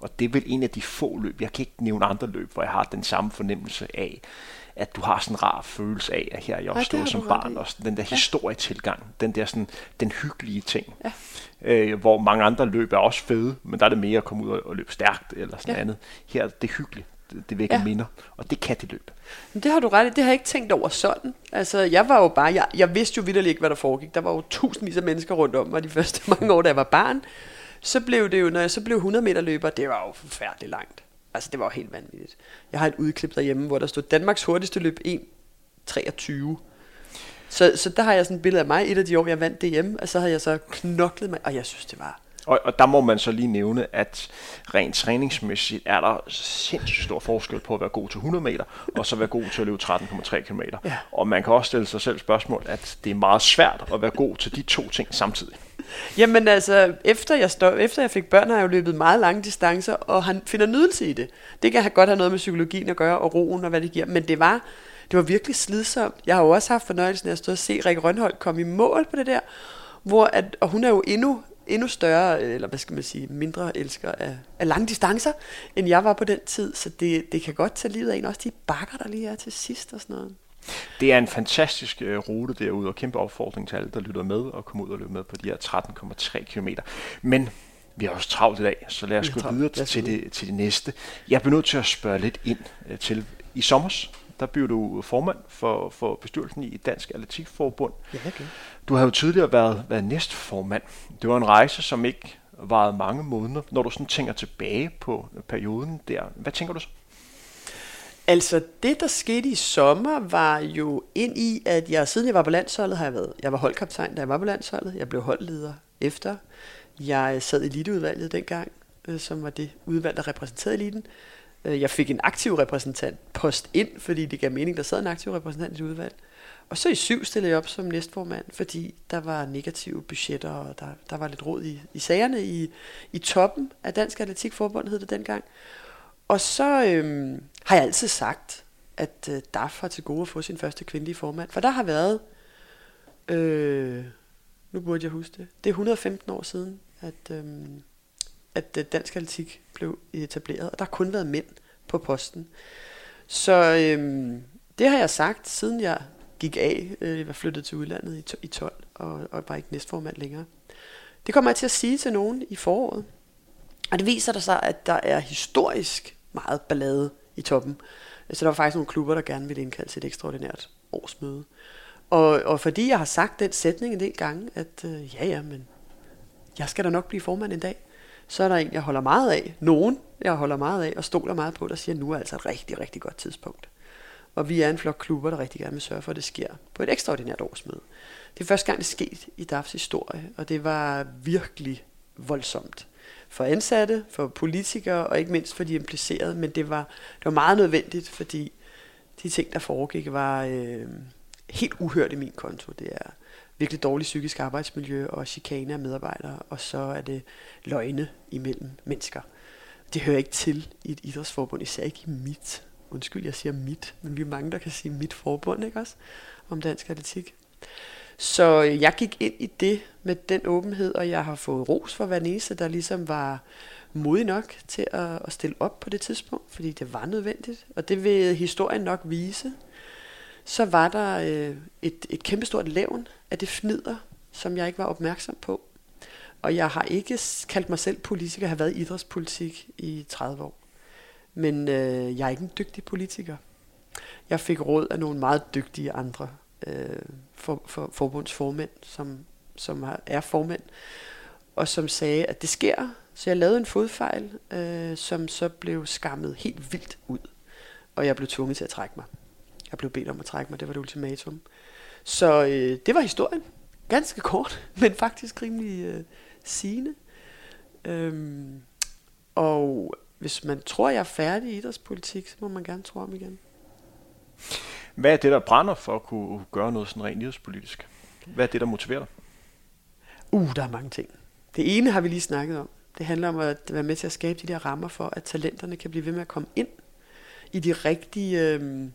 Og det er vel en af de få løb, jeg kan ikke nævne andre løb, hvor jeg har den samme fornemmelse af, at du har sådan en rar følelse af, at her er jeg også stået som barn, og den der ja. historietilgang, den der sådan, den hyggelige ting, ja. øh, hvor mange andre løb er også fede, men der er det mere at komme ud og løbe stærkt, eller sådan ja. andet. Her er det hyggeligt, det, det vækker ja. minder, og det kan det løb. Men det har du ret i, det har jeg ikke tænkt over sådan. Altså, jeg var jo bare, jeg, jeg vidste jo vidderligt ikke, hvad der foregik. Der var jo tusindvis af mennesker rundt om mig de første mange år, da jeg var barn. Så blev det jo, når jeg så blev 100 meter løber, det var jo forfærdeligt langt. Altså, det var jo helt vanvittigt. Jeg har et udklip derhjemme, hvor der stod Danmarks hurtigste løb 1.23. Så, så der har jeg sådan et billede af mig, et af de år, jeg vandt DM, og så havde jeg så knoklet mig, og jeg synes, det var og, og der må man så lige nævne, at rent træningsmæssigt er der sindssygt stor forskel på at være god til 100 meter, og så være god til at løbe 13,3 km. Ja. Og man kan også stille sig selv spørgsmål, at det er meget svært at være god til de to ting samtidig. Jamen altså, efter jeg, stod, efter jeg fik børn, har jeg jo løbet meget lange distancer, og han finder nydelse i det. Det kan godt have noget med psykologien at gøre, og roen og hvad det giver, men det var, det var virkelig slidsomt. Jeg har jo også haft fornøjelsen af at stå og se Rikke Rønholdt komme i mål på det der, hvor at, og hun er jo endnu endnu større, eller hvad skal man sige, mindre elsker af, af lange distancer, end jeg var på den tid. Så det, det kan godt tage livet af en, også de bakker, der lige er til sidst og sådan noget. Det er en fantastisk uh, rute derude, og kæmpe opfordring til alle, der lytter med, og komme ud og løbe med på de her 13,3 km. Men vi har også travlt i dag, så lad os gå videre til, til, det, til det næste. Jeg bliver nødt til at spørge lidt ind uh, til i sommer, der blev du formand for, for bestyrelsen i Dansk Atletikforbund. Ja, okay. Du har jo tidligere været, været næstformand. Det var en rejse, som ikke varede mange måneder. Når du sådan tænker tilbage på perioden der, hvad tænker du så? Altså, det der skete i sommer var jo ind i, at jeg siden jeg var på landsholdet, har jeg været, jeg var holdkaptajn, da jeg var på landsholdet. Jeg blev holdleder efter. Jeg sad i eliteudvalget dengang, øh, som var det udvalg, der repræsenterede eliten. Øh, jeg fik en aktiv repræsentant post ind, fordi det gav mening, der sad en aktiv repræsentant i udvalget. udvalg. Og så i syv stillede jeg op som næstformand, fordi der var negative budgetter, og der, der var lidt råd i, i sagerne i, i toppen af Dansk Atletikforbund, hed det dengang. Og så øhm, har jeg altid sagt, at øh, DAF har til gode at få sin første kvindelige formand. For der har været, øh, nu burde jeg huske det, det er 115 år siden, at, øh, at øh, dansk atletik blev etableret, og der har kun været mænd på posten. Så øhm, det har jeg sagt, siden jeg gik af, øh, jeg var flyttet til udlandet i, i 12, og, og var ikke næstformand længere. Det kommer jeg til at sige til nogen i foråret. Og det viser der sig, at der er historisk meget ballade i toppen. Så der var faktisk nogle klubber, der gerne ville indkalde til et ekstraordinært årsmøde. Og, og fordi jeg har sagt den sætning en del gange, at øh, ja ja, men jeg skal da nok blive formand en dag, så er der en, jeg holder meget af, nogen, jeg holder meget af, og stoler meget på, der siger, at nu er altså et rigtig, rigtig godt tidspunkt. Og vi er en flok klubber, der rigtig gerne vil sørge for, at det sker på et ekstraordinært årsmøde. Det er første gang, det skete i DAFs historie, og det var virkelig voldsomt for ansatte, for politikere og ikke mindst for de implicerede, men det var, det var meget nødvendigt, fordi de ting, der foregik, var, øh, helt uhørt i min konto. Det er virkelig dårligt psykisk arbejdsmiljø og chikane af medarbejdere, og så er det løgne imellem mennesker. Det hører ikke til i et idrætsforbund, især ikke i mit. Undskyld, jeg siger mit, men vi er mange, der kan sige mit forbund, ikke også? Om dansk atletik. Så jeg gik ind i det med den åbenhed, og jeg har fået ros for hver eneste, der ligesom var modig nok til at, at stille op på det tidspunkt, fordi det var nødvendigt, og det vil historien nok vise. Så var der øh, et, et kæmpestort levn af det fnider, som jeg ikke var opmærksom på. Og jeg har ikke kaldt mig selv politiker, jeg har været i idrætspolitik i 30 år. Men øh, jeg er ikke en dygtig politiker. Jeg fik råd af nogle meget dygtige andre øh, for, for, forbundsformænd, som, som er formænd, og som sagde, at det sker. Så jeg lavede en fodfejl, øh, som så blev skammet helt vildt ud. Og jeg blev tvunget til at trække mig. Jeg blev bedt om at trække mig, det var det ultimatum. Så øh, det var historien. Ganske kort, men faktisk rimelig øh, sigende. Øhm, og hvis man tror, jeg er færdig i idrætspolitik, så må man gerne tro om igen. Hvad er det, der brænder for at kunne gøre noget sådan rent idrætspolitisk? Hvad er det, der motiverer dig? Uh, der er mange ting. Det ene har vi lige snakket om. Det handler om at være med til at skabe de der rammer for, at talenterne kan blive ved med at komme ind i de rigtige øh,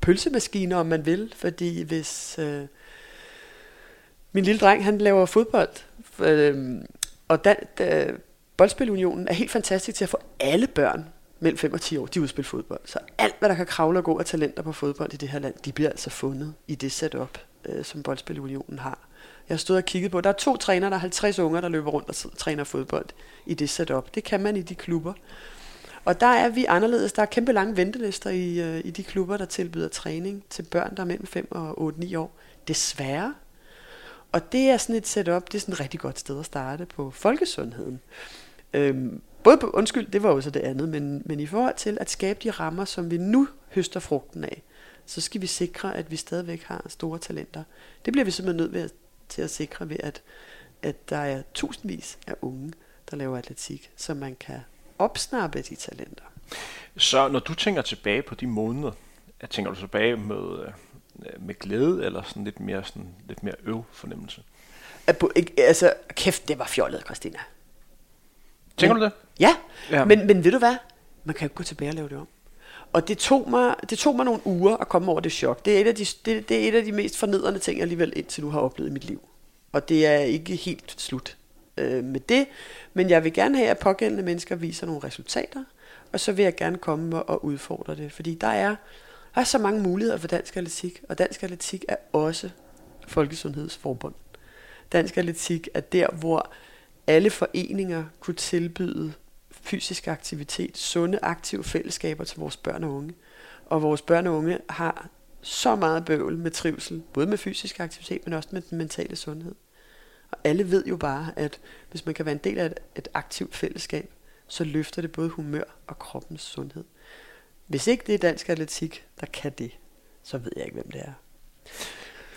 pølsemaskiner, om man vil. Fordi hvis øh, min lille dreng, han laver fodbold, øh, og da, da, Boldspilunionen er helt fantastisk til at få alle børn mellem 5 og 10 år, de udspiller fodbold. Så alt, hvad der kan kravle og gå af talenter på fodbold i det her land, de bliver altså fundet i det setup, øh, som Boldspilunionen har. Jeg har stået og kigget på, der er to trænere, der er 50 unger, der løber rundt og træner fodbold i det setup. Det kan man i de klubber. Og der er vi anderledes. Der er kæmpe lange ventelister i, øh, i de klubber, der tilbyder træning til børn, der er mellem 5 og 8-9 år. Desværre. Og det er sådan et setup, det er sådan et rigtig godt sted at starte på folkesundheden. Øhm, både på, undskyld, det var jo så det andet, men, men i forhold til at skabe de rammer, som vi nu høster frugten af, så skal vi sikre, at vi stadigvæk har store talenter. Det bliver vi simpelthen nødt ved at, til at sikre ved, at, at der er tusindvis af unge, der laver atletik, så man kan opsnappe de talenter. Så når du tænker tilbage på de måneder, tænker du tilbage med, øh, med glæde, eller sådan lidt mere, sådan, lidt mere øv fornemmelse? Altså, kæft, det var fjollet, Christina. Tænker men, du det? Ja, ja. Men, men ved du hvad? Man kan jo gå tilbage og lave det om. Og det tog, mig, det tog mig nogle uger at komme over det chok. Det er et af de, det, det er et af de mest fornedrende ting, jeg alligevel indtil nu har oplevet i mit liv. Og det er ikke helt slut øh, med det. Men jeg vil gerne have, at pågældende mennesker viser nogle resultater. Og så vil jeg gerne komme og udfordre det. Fordi der er, der er så mange muligheder for dansk atletik. Og dansk atletik er også Folkesundhedsforbund. Dansk atletik er der, hvor alle foreninger kunne tilbyde fysisk aktivitet, sunde aktive fællesskaber til vores børn og unge. Og vores børn og unge har så meget bøvl med trivsel, både med fysisk aktivitet, men også med den mentale sundhed. Og alle ved jo bare, at hvis man kan være en del af et, et aktivt fællesskab, så løfter det både humør og kroppens sundhed. Hvis ikke det er dansk atletik, der kan det, så ved jeg ikke, hvem det er.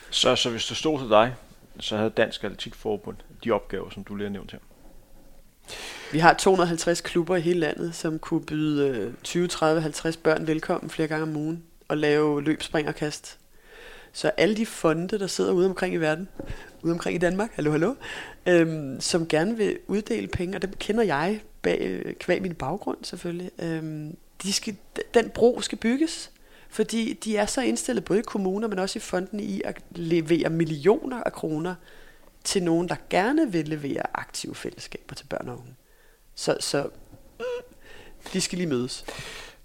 Så, så hvis du stod til dig, så havde Dansk Atletikforbund de opgaver, som du lige har nævnt her. Vi har 250 klubber i hele landet, som kunne byde 20, 30, 50 børn velkommen flere gange om ugen og lave løb, spring og kast. Så alle de fonde, der sidder ude omkring i verden, ude omkring i Danmark, hallo, hallo, øhm, som gerne vil uddele penge, og dem kender jeg bag, kvæg min baggrund selvfølgelig, øhm, de skal, den bro skal bygges, fordi de er så indstillet både i kommuner, men også i fonden i at levere millioner af kroner til nogen, der gerne vil levere aktive fællesskaber til børn og unge. Så, så mm, de skal lige mødes.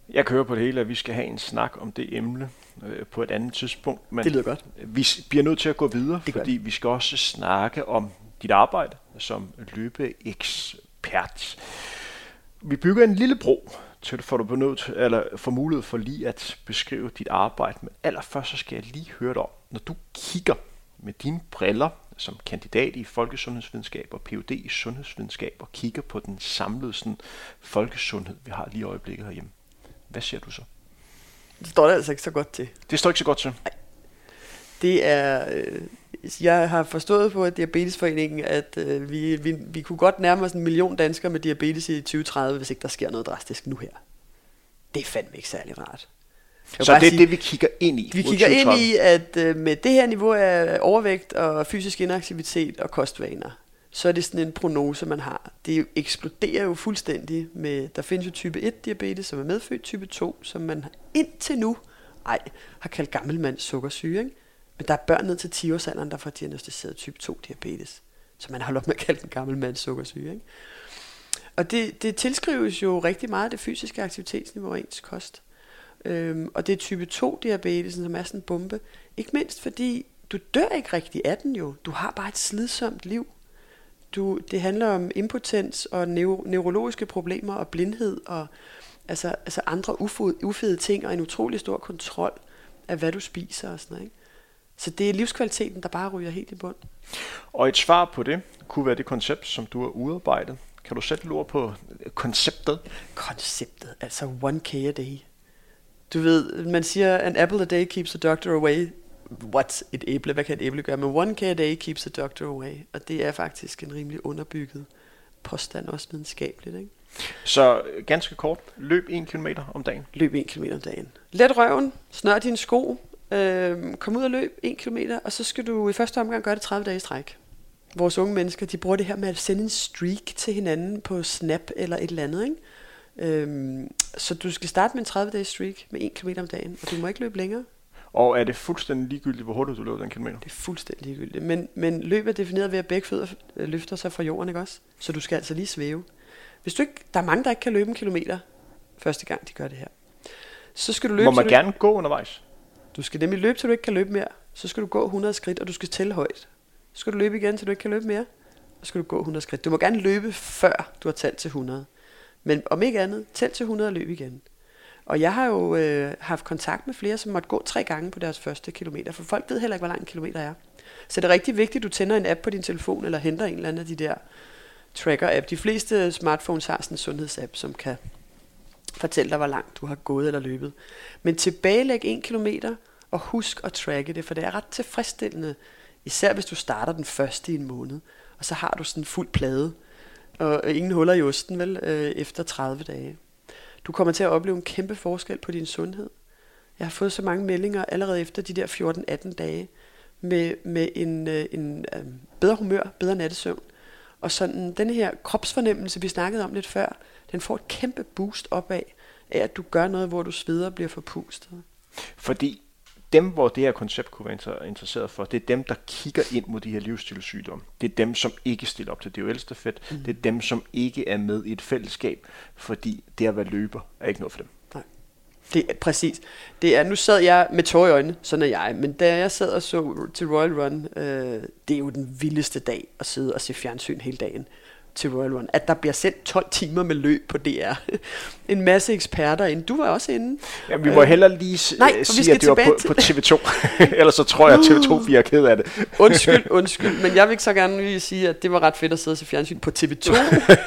Jeg kører på det hele, at vi skal have en snak om det emne øh, på et andet tidspunkt. Men det lyder godt. Vi bliver nødt til at gå videre, det fordi vi skal også snakke om dit arbejde som løbeekspert. Vi bygger en lille bro til får du nødt, eller får mulighed for lige at beskrive dit arbejde. Men allerførst så skal jeg lige høre dig om, når du kigger med dine briller som kandidat i folkesundhedsvidenskab og Ph.D. i sundhedsvidenskab og kigger på den samlede sådan, folkesundhed, vi har lige i øjeblikket herhjemme. Hvad ser du så? Det står der altså ikke så godt til. Det står ikke så godt til? Nej. Det er... Øh, jeg har forstået på Diabetesforeningen, at øh, vi, vi, vi kunne godt nærme os en million danskere med diabetes i 2030, hvis ikke der sker noget drastisk nu her. Det er fandme ikke særlig rart. Så det er sige, det, vi kigger ind i. Vi kigger ind i, at øh, med det her niveau af overvægt og fysisk inaktivitet og kostvaner, så er det sådan en prognose, man har. Det eksploderer jo fuldstændig med, der findes jo type 1 diabetes, som er medfødt, type 2, som man indtil nu ej, har kaldt gammelmands sukkersyge. Ikke? Men der er børn ned til 10 års alderen, der får diagnostiseret type 2 diabetes. Så man har op med at kalde den gammelmands sukkersyge. Ikke? Og det, det tilskrives jo rigtig meget det fysiske aktivitetsniveau af ens kost. Øhm, og det er type 2 diabetes, som er sådan en bombe. Ikke mindst fordi, du dør ikke rigtig af den jo. Du har bare et slidsomt liv. Du, det handler om impotens og neuro, neurologiske problemer og blindhed og altså, altså andre ufede, ufede ting og en utrolig stor kontrol af, hvad du spiser og sådan noget. Ikke? Så det er livskvaliteten, der bare ryger helt i bund. Og et svar på det kunne være det koncept, som du har udarbejdet. Kan du sætte ord på konceptet? Konceptet, altså 1K a day. Du ved, man siger, an apple a day keeps the doctor away. What? Et æble, hvad kan et æble gøre? Men 1K a day keeps the doctor away. Og det er faktisk en rimelig underbygget påstand, også videnskabeligt. Ikke? Så ganske kort, løb 1 km om dagen. Løb 1 km om dagen. Let røven, snør dine sko, øh, kom ud og løb 1 km, og så skal du i første omgang gøre det 30 dage i stræk. Vores unge mennesker, de bruger det her med at sende en streak til hinanden på Snap eller et eller andet, ikke? Øhm, så du skal starte med en 30 dages streak med 1 km om dagen, og du må ikke løbe længere. Og er det fuldstændig ligegyldigt, hvor hurtigt du løber den kilometer? Det er fuldstændig ligegyldigt. Men, men løb er defineret ved, at begge fødder øh, løfter sig fra jorden, ikke også? Så du skal altså lige svæve. Hvis du ikke, der er mange, der ikke kan løbe en kilometer første gang, de gør det her. Så skal du løbe, Må man gerne gå undervejs? Du skal nemlig løbe, til du ikke kan løbe mere. Så skal du gå 100 skridt, og du skal tælle højt. Så skal du løbe igen, til du ikke kan løbe mere. Så skal du gå 100 skridt. Du må gerne løbe, før du har talt til 100. Men om ikke andet, tæl til 100 og løb igen. Og jeg har jo øh, haft kontakt med flere, som måtte gå tre gange på deres første kilometer, for folk ved heller ikke, hvor lang en kilometer er. Så det er rigtig vigtigt, at du tænder en app på din telefon, eller henter en eller anden af de der tracker-app. De fleste smartphones har sådan en sundhedsapp, som kan fortælle dig, hvor langt du har gået eller løbet. Men tilbagelæg en kilometer, og husk at tracke det, for det er ret tilfredsstillende, især hvis du starter den første i en måned, og så har du sådan en fuld plade, og ingen huller i osten, vel, øh, efter 30 dage. Du kommer til at opleve en kæmpe forskel på din sundhed. Jeg har fået så mange meldinger allerede efter de der 14-18 dage, med, med en, øh, en øh, bedre humør, bedre nattesøvn. Og sådan den her kropsfornemmelse, vi snakkede om lidt før, den får et kæmpe boost opad af, at du gør noget, hvor du sveder og bliver forpustet. Fordi dem, hvor det her koncept kunne være interesseret for, det er dem, der kigger ind mod de her livsstilssygdomme. Det er dem, som ikke stiller op til DHL-stafet. Mm. Det er dem, som ikke er med i et fællesskab, fordi det at være løber er ikke noget for dem. Nej. Det er præcis. Det er, nu sad jeg med tår i øjnene, sådan er jeg, men da jeg sad og så til Royal Run, øh, det er jo den vildeste dag at sidde og se fjernsyn hele dagen til Royal Run, at der bliver sendt 12 timer med løb på DR. en masse eksperter ind. Du var også inde. Ja, vi må øh, hellere lige Nej, øh, sige, at det var på, på TV2. Ellers så tror jeg, at TV2 bliver ked af det. undskyld, undskyld. Men jeg vil så gerne lige sige, at det var ret fedt at sidde og se fjernsyn på TV2.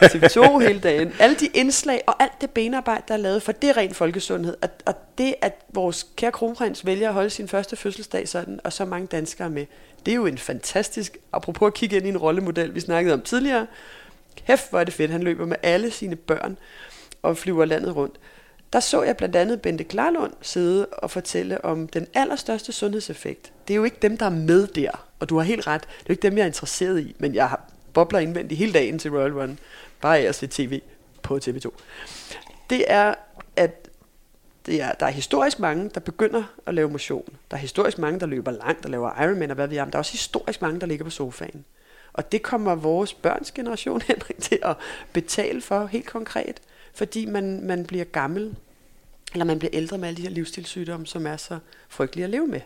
TV2 hele dagen. Alle de indslag og alt det benarbejde, der er lavet, for det er ren folkesundhed. Og, og det, at vores kære kronprins vælger at holde sin første fødselsdag sådan, og så mange danskere med, det er jo en fantastisk, apropos at kigge ind i en rollemodel, vi snakkede om tidligere, Hæft, hvor er det fedt. Han løber med alle sine børn og flyver landet rundt. Der så jeg blandt andet Bente Klarlund sidde og fortælle om den allerstørste sundhedseffekt. Det er jo ikke dem, der er med der, og du har helt ret. Det er jo ikke dem, jeg er interesseret i, men jeg har bobler indvendigt hele dagen til Royal Run, bare af at se tv på TV2. Det er, at det er, der er historisk mange, der begynder at lave motion. Der er historisk mange, der løber langt og laver Ironman og hvad vi er. Men der er også historisk mange, der ligger på sofaen. Og det kommer vores børns generation, Henrik, til at betale for helt konkret, fordi man, man bliver gammel, eller man bliver ældre med alle de her livsstilssygdomme, som er så frygtelige at leve med.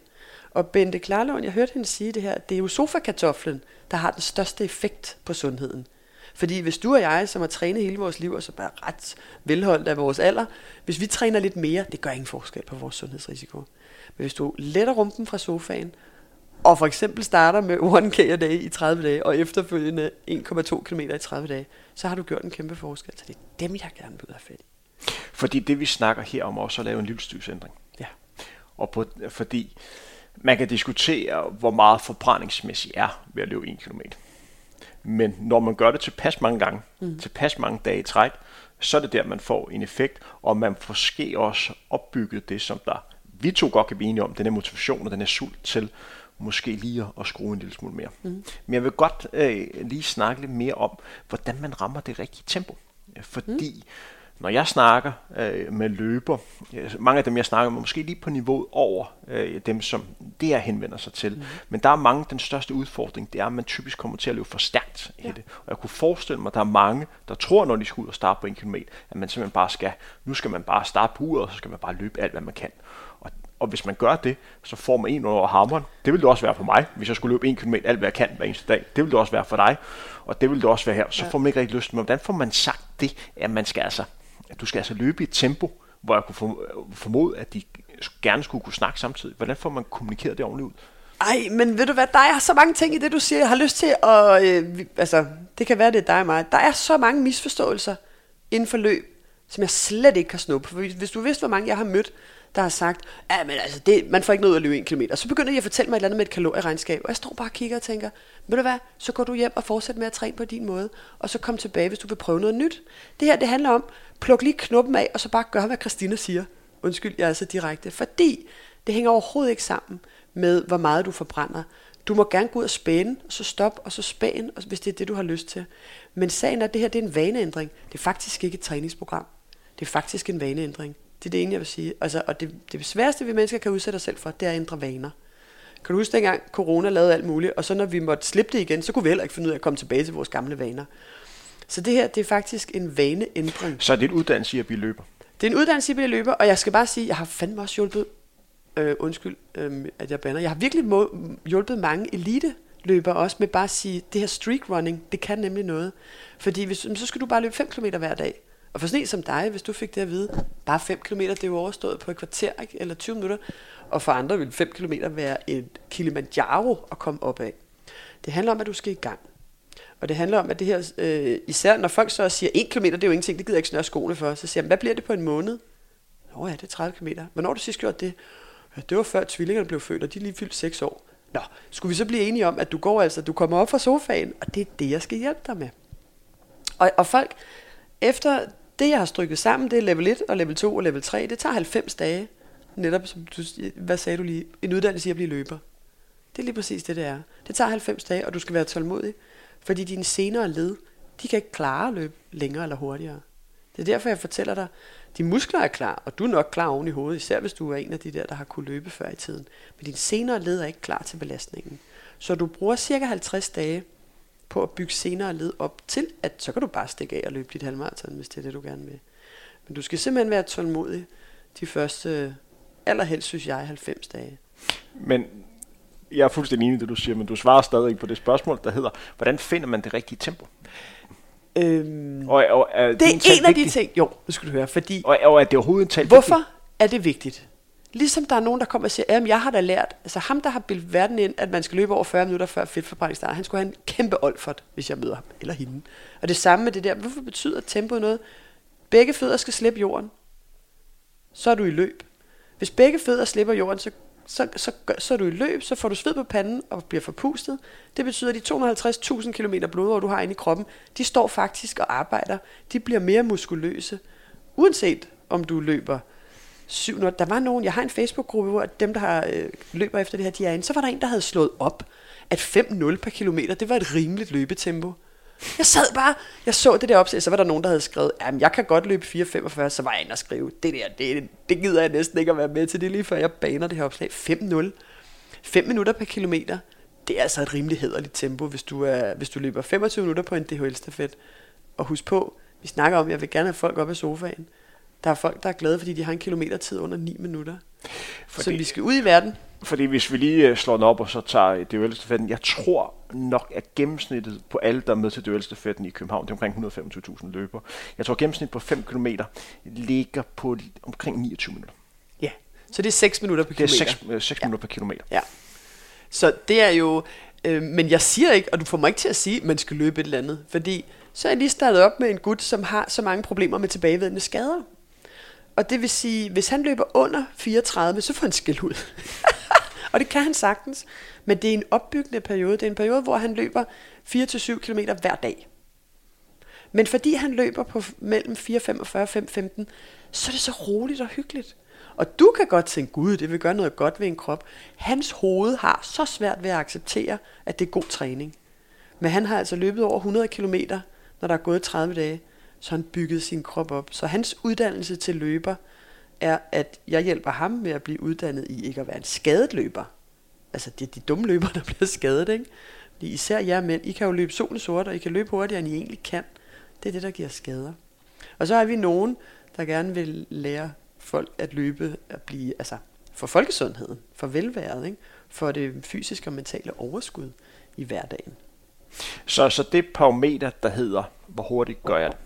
Og Bente Klarlund, jeg hørte hende sige det her, det er jo sofakartoflen, der har den største effekt på sundheden. Fordi hvis du og jeg, som har trænet hele vores liv, og som er ret velholdt af vores alder, hvis vi træner lidt mere, det gør ingen forskel på vores sundhedsrisiko. Men hvis du letter rumpen fra sofaen, og for eksempel starter med 1K a day i 30 dage, og efterfølgende 1,2 km i 30 dage, så har du gjort en kæmpe forskel. Så det er dem, jeg gerne vil have fat i. Fordi det, vi snakker her om, også at lave en livsstilsændring. Ja. Og på, fordi man kan diskutere, hvor meget forbrændingsmæssigt er ved at løbe 1 km. Men når man gør det tilpas mange gange, mm. tilpas mange dage i træk, så er det der, man får en effekt, og man måske også opbygget det, som der vi to godt kan blive enige om, den her motivation og den her sult til måske lige at, skrue en lille smule mere. Mm. Men jeg vil godt øh, lige snakke lidt mere om, hvordan man rammer det rigtige tempo. Fordi mm når jeg snakker øh, med løber, øh, mange af dem jeg snakker med, måske lige på niveauet over øh, dem, som det her henvender sig til. Mm. Men der er mange, den største udfordring, det er, at man typisk kommer til at løbe for stærkt ja. i det. Og jeg kunne forestille mig, at der er mange, der tror, når de skal ud og starte på en kilometer, at man simpelthen bare skal, nu skal man bare starte på uret, og så skal man bare løbe alt, hvad man kan. Og, hvis man gør det, så får man en over hammeren. Det vil det også være for mig, hvis jeg skulle løbe en kilometer alt, hvad jeg kan hver eneste dag. Det vil det også være for dig, og det vil det også være her. Så ja. får man ikke rigtig lyst. Men hvordan får man sagt det, at man skal altså at du skal altså løbe i et tempo, hvor jeg kunne formode, at de gerne skulle kunne snakke samtidig. Hvordan får man kommunikeret det ordentligt ud? Ej, men ved du hvad, der er så mange ting i det, du siger. Jeg har lyst til at... Øh, altså, det kan være, det er dig og mig. Der er så mange misforståelser inden for løb, som jeg slet ikke kan snuppe. For hvis du vidste, hvor mange jeg har mødt, der har sagt, ja, men altså, det, man får ikke noget ud at løbe en kilometer. Så begynder de at fortælle mig et eller andet med et kalorieregnskab, og jeg står bare og kigger og tænker, ved du hvad, så går du hjem og fortsætter med at træne på din måde, og så kom tilbage, hvis du vil prøve noget nyt. Det her, det handler om, pluk lige knuppen af, og så bare gør, hvad Christina siger. Undskyld, jeg er så direkte. Fordi det hænger overhovedet ikke sammen med, hvor meget du forbrænder. Du må gerne gå ud og spænde, og så stop, og så spæn, hvis det er det, du har lyst til. Men sagen er, at det her det er en vaneændring. Det er faktisk ikke et træningsprogram. Det er faktisk en vaneændring. Det er det ene, jeg vil sige. Altså, og det, det sværeste, vi mennesker kan udsætte os selv for, det er at ændre vaner. Kan du huske dengang corona lavede alt muligt, og så når vi måtte slippe det igen, så kunne vi heller ikke finde ud af at komme tilbage til vores gamle vaner. Så det her, det er faktisk en vaneændring. Så det er en uddannelse i at blive løber? Det er en uddannelse i at blive løber, og jeg skal bare sige, jeg har fandme også hjulpet, øh, undskyld, øh, at jeg bander, jeg har virkelig må, hjulpet mange elite løber også med bare at sige, det her streak running, det kan nemlig noget. Fordi hvis, så skal du bare løbe 5 km hver dag. Og for sådan en som dig, hvis du fik det at vide, bare 5 km, det er jo overstået på et kvarter ikke? eller 20 minutter, og for andre vil 5 km være et Kilimanjaro at komme op af. Det handler om, at du skal i gang. Og det handler om, at det her, øh, især når folk så siger, 1 km, det er jo ingenting, det gider jeg ikke snøre skoene for, så siger man, hvad bliver det på en måned? Nå ja, det er 30 km. Hvornår har du sidst gjort det? Ja, det var før tvillingerne blev født, og de er lige fyldt 6 år. Nå, skulle vi så blive enige om, at du går altså, du kommer op fra sofaen, og det er det, jeg skal hjælpe dig med. Og, og folk, efter det, jeg har strykket sammen, det er level 1 og level 2 og level 3, det tager 90 dage. Netop, som du, hvad sagde du lige? En uddannelse i at blive løber. Det er lige præcis det, det er. Det tager 90 dage, og du skal være tålmodig. Fordi dine senere led, de kan ikke klare at løbe længere eller hurtigere. Det er derfor, jeg fortæller dig, de muskler er klar, og du er nok klar oven i hovedet, især hvis du er en af de der, der har kunne løbe før i tiden. Men dine senere led er ikke klar til belastningen. Så du bruger cirka 50 dage på at bygge senere led op til, at så kan du bare stikke af og løbe dit halvmarathon, hvis det er det, du gerne vil. Men du skal simpelthen være tålmodig de første, allerhelst synes jeg, 90 dage. Men jeg er fuldstændig enig i det, du siger, men du svarer stadig ikke på det spørgsmål, der hedder, hvordan finder man det rigtige tempo? Øhm, og, og, er det er en af de ting, jo, nu skal du høre, fordi... Og, og er det overhovedet en tal Hvorfor vigtigt? er det vigtigt? Ligesom der er nogen, der kommer og siger, at jeg har da lært, altså ham, der har bildt verden ind, at man skal løbe over 40 minutter før fedtforbrænding starter, han skulle have en kæmpe olfert, hvis jeg møder ham, eller hende. Og det samme med det der, hvorfor betyder tempoet noget? Begge fødder skal slippe jorden. Så er du i løb. Hvis begge fødder slipper jorden, så, så, så, så er du i løb, så får du sved på panden og bliver forpustet. Det betyder, at de 250.000 km blod, du har inde i kroppen, de står faktisk og arbejder. De bliver mere muskuløse, uanset om du løber 7 Der var nogen, jeg har en Facebook-gruppe, hvor dem, der har, øh, løber efter det her, de er inde. Så var der en, der havde slået op, at 5-0 per kilometer, det var et rimeligt løbetempo. Jeg sad bare, jeg så det der opslag, så var der nogen, der havde skrevet, at jeg kan godt løbe 4.45, så var jeg inde og skrive, det der, det, det gider jeg næsten ikke at være med til, det lige før jeg baner det her opslag. 5-0. 5 minutter per kilometer, det er altså et rimelig hederligt tempo, hvis du, er, hvis du løber 25 minutter på en DHL-stafet. Og husk på, vi snakker om, at jeg vil gerne have folk op af sofaen. Der er folk, der er glade, fordi de har en kilometer tid under 9 minutter. Fordi, så vi skal ud i verden. Fordi hvis vi lige øh, slår den op, og så tager duelstafetten, jeg tror nok, at gennemsnittet på alle, der er med til duelstafetten i København, det er omkring 125.000 løber. Jeg tror, at gennemsnit på 5 km ligger på omkring 29 minutter. Ja, så det er 6 minutter per kilometer. Det er 6, 6 ja. minutter per kilometer. Ja. Så det er jo, øh, men jeg siger ikke, og du får mig ikke til at sige, at man skal løbe et eller andet, fordi så er jeg lige startet op med en gut, som har så mange problemer med tilbagevedende skader. Og det vil sige, hvis han løber under 34, så får han skæld ud. og det kan han sagtens. Men det er en opbyggende periode. Det er en periode, hvor han løber 4-7 km hver dag. Men fordi han løber på mellem 4,45 og 5,15, så er det så roligt og hyggeligt. Og du kan godt tænke, gud, det vil gøre noget godt ved en krop. Hans hoved har så svært ved at acceptere, at det er god træning. Men han har altså løbet over 100 km, når der er gået 30 dage, så han bygget sin krop op. Så hans uddannelse til løber er, at jeg hjælper ham med at blive uddannet i ikke at være en skadet løber. Altså det er de dumme løber, der bliver skadet, ikke? Fordi især jer mænd, I kan jo løbe solen sort, og I kan løbe hurtigere, end I egentlig kan. Det er det, der giver skader. Og så har vi nogen, der gerne vil lære folk at løbe, at blive, altså for folkesundheden, for velværet, ikke? for det fysiske og mentale overskud i hverdagen. Så, så det parameter, der hedder, hvor hurtigt gør jeg det,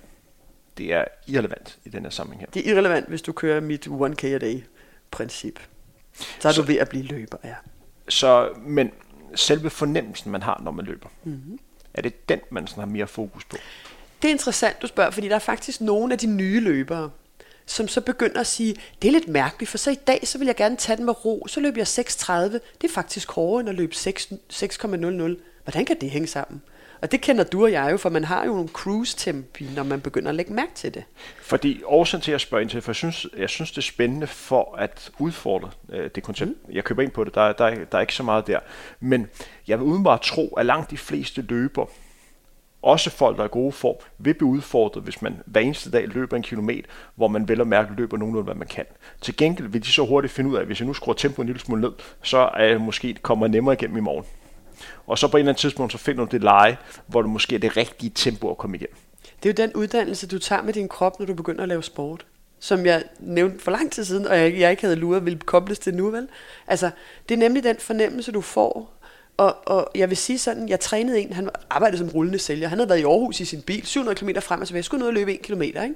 det er irrelevant i den her sammenhæng her. Det er irrelevant, hvis du kører mit 1K a day princip. Så er så, du ved at blive løber, ja. Så, men selve fornemmelsen, man har, når man løber, mm-hmm. er det den, man sådan har mere fokus på? Det er interessant, du spørger, fordi der er faktisk nogle af de nye løbere, som så begynder at sige, det er lidt mærkeligt, for så i dag, så vil jeg gerne tage den med ro, så løber jeg 6.30, det er faktisk hårdere end at løbe 6,00. Hvordan kan det hænge sammen? Og det kender du og jeg jo, for man har jo nogle cruise-tempi, når man begynder at lægge mærke til det. Fordi årsagen til at spørge ind til, for jeg synes, jeg synes det er spændende for at udfordre øh, det koncept. Mm. Jeg køber ind på det, der, der, der er ikke så meget der. Men jeg vil udenbart tro, at langt de fleste løber, også folk, der er i gode form, vil blive udfordret, hvis man hver eneste dag løber en kilometer, hvor man vel og mærke løber nogenlunde, hvad man kan. Til gengæld vil de så hurtigt finde ud af, at hvis jeg nu skruer tempoet en lille smule ned, så er jeg måske kommer nemmere igennem i morgen. Og så på et eller andet tidspunkt, så finder du det leje, hvor du måske er det rigtige tempo at komme igennem. Det er jo den uddannelse, du tager med din krop, når du begynder at lave sport. Som jeg nævnte for lang tid siden, og jeg, jeg ikke havde luret ville kobles til nu, vel? Altså, det er nemlig den fornemmelse, du får. Og, og jeg vil sige sådan, jeg trænede en, han arbejdede som rullende sælger. Han havde været i Aarhus i sin bil, 700 km frem og tilbage. Jeg skulle ned og løbe 1 km, ikke?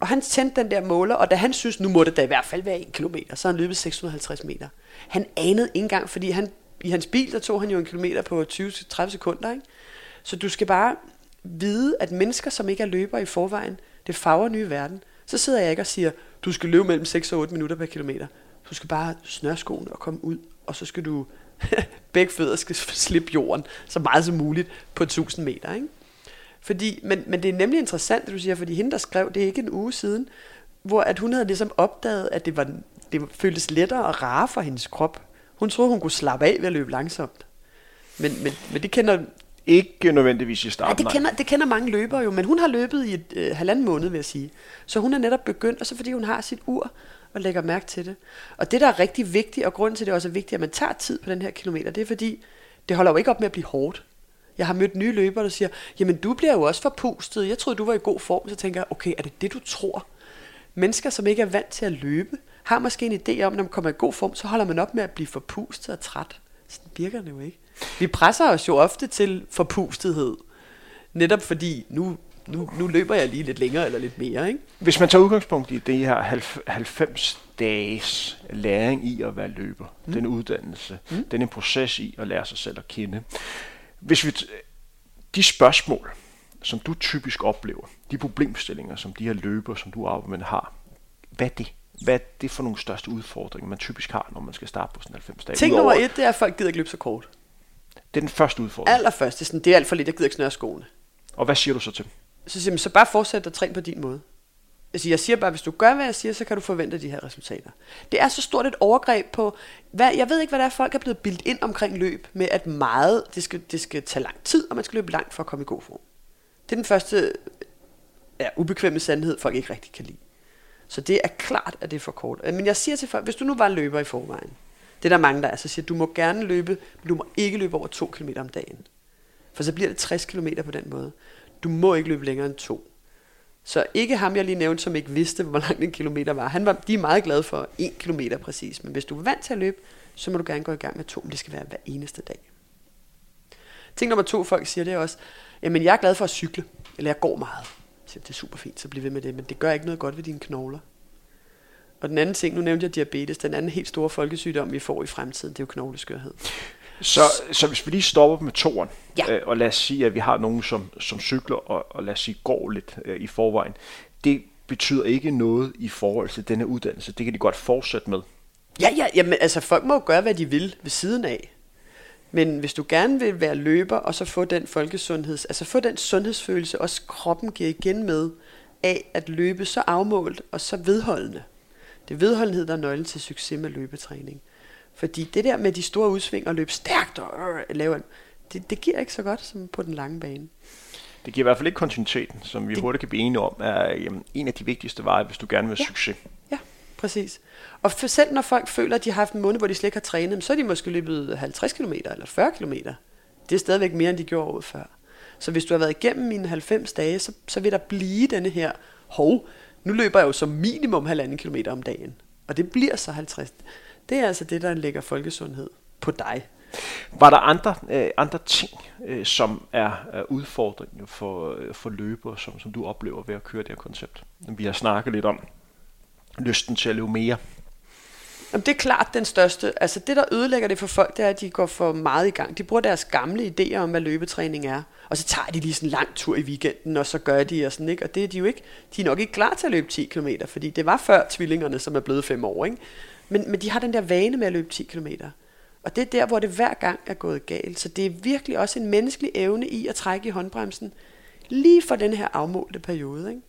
Og han tændte den der måler, og da han synes, nu må det da i hvert fald være 1 km, så han løbet 650 meter. Han anede ikke engang, fordi han i hans bil, der tog han jo en kilometer på 20-30 sekunder. Ikke? Så du skal bare vide, at mennesker, som ikke er løbere i forvejen, det farver nye verden. Så sidder jeg ikke og siger, du skal løbe mellem 6 og 8 minutter per kilometer. Du skal bare snøre skoen og komme ud, og så skal du, begge fødder skal slippe jorden så meget som muligt på 1000 meter. Ikke? Fordi, men, men det er nemlig interessant, det du siger, fordi hende, der skrev, det er ikke en uge siden, hvor at hun havde ligesom opdaget, at det, var, det føltes lettere og rarere for hendes krop hun troede, hun kunne slappe af ved at løbe langsomt. Men, men, men det kender... Ikke nødvendigvis i starten. Nej, det kender, det kender mange løbere jo, men hun har løbet i et øh, halvanden måned, vil jeg sige. Så hun er netop begyndt, og så fordi hun har sit ur og lægger mærke til det. Og det, der er rigtig vigtigt, og grunden til, at det også er vigtigt, at man tager tid på den her kilometer, det er fordi, det holder jo ikke op med at blive hårdt. Jeg har mødt nye løbere, der siger, jamen du bliver jo også forpustet. Jeg troede, du var i god form. Så tænker jeg, okay, er det det, du tror? Mennesker, som ikke er vant til at løbe, har måske en idé om, når man kommer i god form, så holder man op med at blive forpustet og træt. Sådan virker det jo ikke. Vi presser os jo ofte til forpustethed. Netop fordi, nu, nu, nu løber jeg lige lidt længere eller lidt mere. Ikke? Hvis man tager udgangspunkt i det her 90 dages læring i at være løber, mm. den uddannelse, mm. den en proces i at lære sig selv at kende. Hvis vi de spørgsmål, som du typisk oplever, de problemstillinger, som de her løber, som du arbejder med, har, hvad er det? Hvad er det for nogle største udfordringer, man typisk har, når man skal starte på sådan 90 dage? Ting nummer et, det er, at folk gider ikke løbe så kort. Det er den første udfordring. Allerførst, det er, sådan, det er alt for lidt, jeg gider ikke snøre skoene. Og hvad siger du så til Så siger man, så bare fortsæt at træne på din måde. Altså, jeg siger bare, hvis du gør, hvad jeg siger, så kan du forvente de her resultater. Det er så stort et overgreb på, hvad, jeg ved ikke, hvad det er, folk er blevet bildt ind omkring løb, med at meget, det skal, det skal tage lang tid, og man skal løbe langt for at komme i god form. Det er den første ja, ubekvemme sandhed, folk ikke rigtig kan lide. Så det er klart, at det er for kort. Øh, men jeg siger til folk, hvis du nu var løber i forvejen, det er der mange, der er, så siger du må gerne løbe, men du må ikke løbe over 2 km om dagen. For så bliver det 60 km på den måde. Du må ikke løbe længere end 2. Så ikke ham, jeg lige nævnte, som ikke vidste, hvor langt en kilometer var. Han var de er meget glade for 1 km præcis. Men hvis du er vant til at løbe, så må du gerne gå i gang med to, men det skal være hver eneste dag. Ting nummer to, folk siger det også, jamen jeg er glad for at cykle, eller jeg går meget siger, det er super fint, så bliv ved med det, men det gør ikke noget godt ved dine knogler. Og den anden ting, nu nævnte jeg diabetes, den anden helt store folkesygdom, vi får i fremtiden, det er jo knogleskørhed. Så, så hvis vi lige stopper med toren, ja. øh, og lad os sige, at vi har nogen, som, som cykler, og, og lad os sige, går lidt øh, i forvejen, det betyder ikke noget i forhold til denne uddannelse. Det kan de godt fortsætte med. Ja, ja, jamen, altså folk må jo gøre, hvad de vil ved siden af. Men hvis du gerne vil være løber, og så få den folkesundheds, altså få den sundhedsfølelse, også kroppen giver igen med, af at løbe så afmålt og så vedholdende. Det er vedholdenhed, der er nøglen til succes med løbetræning. Fordi det der med de store udsving og løbe stærkt og øh, lave, det, det giver ikke så godt som på den lange bane. Det giver i hvert fald ikke kontinuiteten, som vi det... hurtigt kan blive enige om, er jamen, en af de vigtigste veje, hvis du gerne vil have ja. succes. Ja, præcis. Og for selv når folk føler, at de har haft en måned, hvor de slet ikke har trænet, så er de måske løbet 50 km eller 40 km. Det er stadigvæk mere, end de gjorde året før. Så hvis du har været igennem mine 90 dage, så, så vil der blive denne her, hov, nu løber jeg jo som minimum halvanden kilometer om dagen. Og det bliver så 50. Det er altså det, der lægger folkesundhed på dig. Var der andre, øh, andre ting, øh, som er, er udfordringer for, øh, for løbere, som, som du oplever ved at køre det her koncept? Vi har snakket lidt om lysten til at løbe mere. Jamen, det er klart den største. Altså det, der ødelægger det for folk, det er, at de går for meget i gang. De bruger deres gamle idéer om, hvad løbetræning er. Og så tager de lige sådan en lang tur i weekenden, og så gør de og sådan, ikke? Og det er de jo ikke. De er nok ikke klar til at løbe 10 km, fordi det var før tvillingerne, som er blevet fem år, ikke? Men, men de har den der vane med at løbe 10 km. Og det er der, hvor det hver gang er gået galt. Så det er virkelig også en menneskelig evne i at trække i håndbremsen, lige for den her afmålte periode, ikke?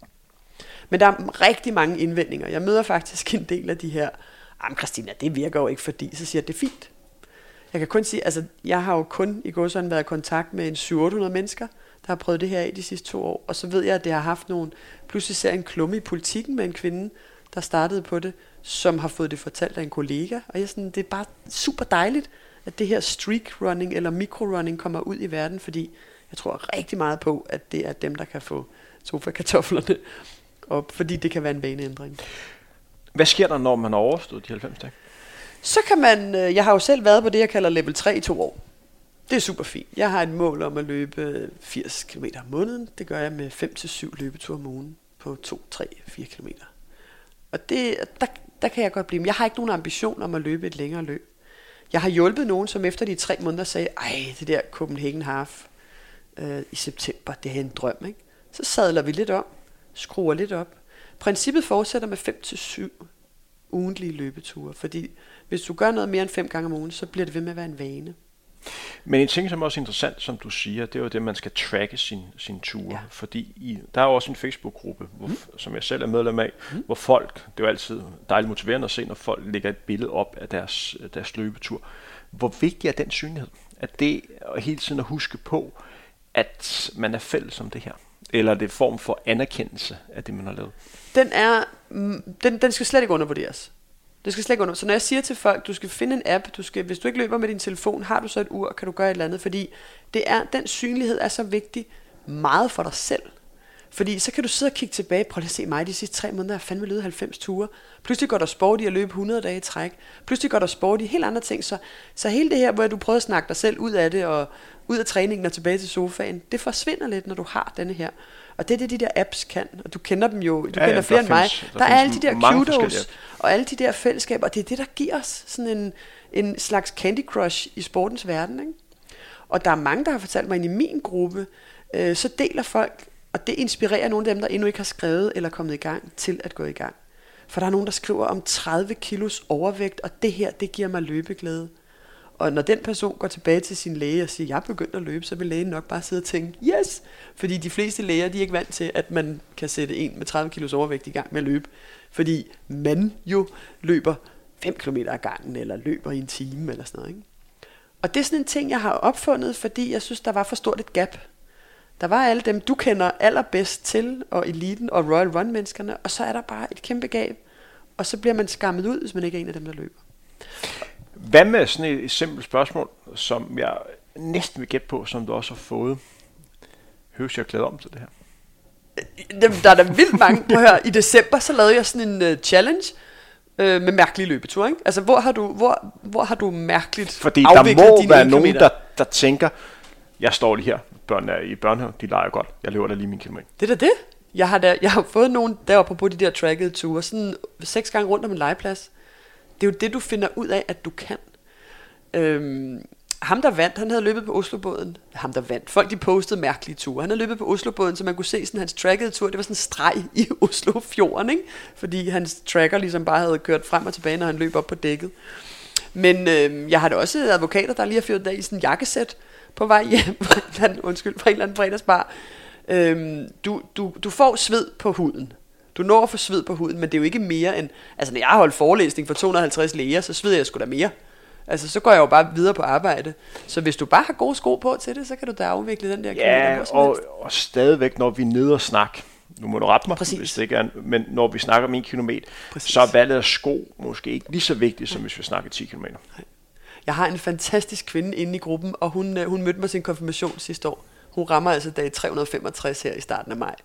Men der er rigtig mange indvendinger. Jeg møder faktisk en del af de her, jamen Christina, det virker jo ikke fordi, så siger jeg, det er fint. Jeg kan kun sige, altså jeg har jo kun i går sådan været i kontakt med en 700 mennesker, der har prøvet det her i de sidste to år. Og så ved jeg, at det har haft nogen, pludselig ser en klumme i politikken med en kvinde, der startede på det, som har fået det fortalt af en kollega. Og jeg sådan, det er bare super dejligt, at det her streak running eller micro running kommer ud i verden, fordi jeg tror rigtig meget på, at det er dem, der kan få sofa-kartoflerne op, fordi det kan være en vaneændring. Hvad sker der, når man har overstået de 90 dage? Så kan man, øh, jeg har jo selv været på det, jeg kalder level 3 i to år. Det er super fint. Jeg har et mål om at løbe øh, 80 km om måneden. Det gør jeg med 5-7 løbeture om ugen på 2, 3, 4 km. Og det, der, der kan jeg godt blive. Men jeg har ikke nogen ambition om at løbe et længere løb. Jeg har hjulpet nogen, som efter de tre måneder sagde, ej, det der Copenhagen Half øh, i september, det er en drøm, ikke? Så sadler vi lidt om, skruer lidt op. Princippet fortsætter med 5-7 ugentlige løbeture, fordi hvis du gør noget mere end fem gange om ugen, så bliver det ved med at være en vane. Men en ting, som er også interessant, som du siger, det er jo det, at man skal tracke sin, sin ture. Ja. Fordi i, der er jo også en Facebook-gruppe, hvor, mm. som jeg selv er medlem af, mm. hvor folk, det er jo altid dejligt motiverende at se, når folk lægger et billede op af deres, deres løbetur. Hvor vigtig er den synlighed? At det at hele tiden at huske på, at man er fælles om det her? Eller er det form for anerkendelse af det, man har lavet? Den, er, mm, den, den skal slet ikke undervurderes. Det skal slet ikke under. Så når jeg siger til folk, du skal finde en app, du skal, hvis du ikke løber med din telefon, har du så et ur, kan du gøre et eller andet, fordi det er, den synlighed er så vigtig meget for dig selv. Fordi så kan du sidde og kigge tilbage, prøv lige at se mig, de sidste tre måneder jeg fandme løbet 90 ture. Pludselig går der sport i at løbe 100 dage i træk. Pludselig går der sport i helt andre ting. Så, så hele det her, hvor du prøver at snakke dig selv ud af det, og ud af træningen og tilbage til sofaen, det forsvinder lidt, når du har denne her. Og det er det, de der apps kan, og du kender dem jo, du ja, kender ja, flere end mig. Der, der er alle de der kudos og alle de der fællesskaber, og det er det, der giver os sådan en, en slags Candy Crush i sportens verden. Ikke? Og der er mange, der har fortalt mig, at i min gruppe, øh, så deler folk, og det inspirerer nogle af dem, der endnu ikke har skrevet eller kommet i gang, til at gå i gang. For der er nogen, der skriver om 30 kilos overvægt, og det her, det giver mig løbeglæde. Og når den person går tilbage til sin læge og siger, jeg er begyndt at løbe, så vil lægen nok bare sidde og tænke, yes! Fordi de fleste læger, de er ikke vant til, at man kan sætte en med 30 kilos overvægt i gang med at løbe. Fordi man jo løber 5 km ad gangen, eller løber i en time, eller sådan noget. Ikke? Og det er sådan en ting, jeg har opfundet, fordi jeg synes, der var for stort et gap. Der var alle dem, du kender allerbedst til, og eliten og Royal Run-menneskerne, og så er der bare et kæmpe gab. Og så bliver man skammet ud, hvis man ikke er en af dem, der løber. Hvad med sådan et, et simpelt spørgsmål, som jeg næsten vil gætte på, som du også har fået? Høres jeg klæde om til det her? Der er da vildt mange. Prøv at høre, i december så lavede jeg sådan en uh, challenge uh, med mærkelige løbeture. Ikke? Altså, hvor har du, hvor, hvor har du mærkeligt Fordi der må være nogen, der, der tænker, jeg står lige her, børnene er i børnehave, de leger godt, jeg løber da lige min kilometer. Det er da det. Jeg har, da, jeg har fået nogen deroppe på de der trackede ture, sådan seks gange rundt om en legeplads. Det er jo det, du finder ud af, at du kan. Øhm, ham, der vandt, han havde løbet på Oslobåden. Ham, der vandt. Folk, de postede mærkelige ture. Han havde løbet på Oslobåden, så man kunne se sådan hans trackede tur. Det var sådan en streg i Oslofjorden, ikke? Fordi hans tracker ligesom bare havde kørt frem og tilbage, når han løb op på dækket. Men øhm, jeg har da også advokater, der lige har fyret dag i sådan en jakkesæt på vej hjem. undskyld, fra en eller anden fredagsbar. Øhm, du, du, du får sved på huden. Du når at få sved på huden, men det er jo ikke mere end... Altså, når jeg har holdt forelæsning for 250 læger, så sveder jeg sgu da mere. Altså, så går jeg jo bare videre på arbejde. Så hvis du bare har gode sko på til det, så kan du da afvikle den der Ja, og, og stadigvæk, når vi er nede og snakke, nu må du rette mig, Præcis. hvis det ikke er, men når vi snakker om en kilometer, Præcis. så er valget af sko måske ikke lige så vigtigt, som hvis vi snakker 10 km. Jeg har en fantastisk kvinde inde i gruppen, og hun, øh, hun mødte mig til en konfirmation sidste år. Hun rammer altså dag 365 her i starten af maj.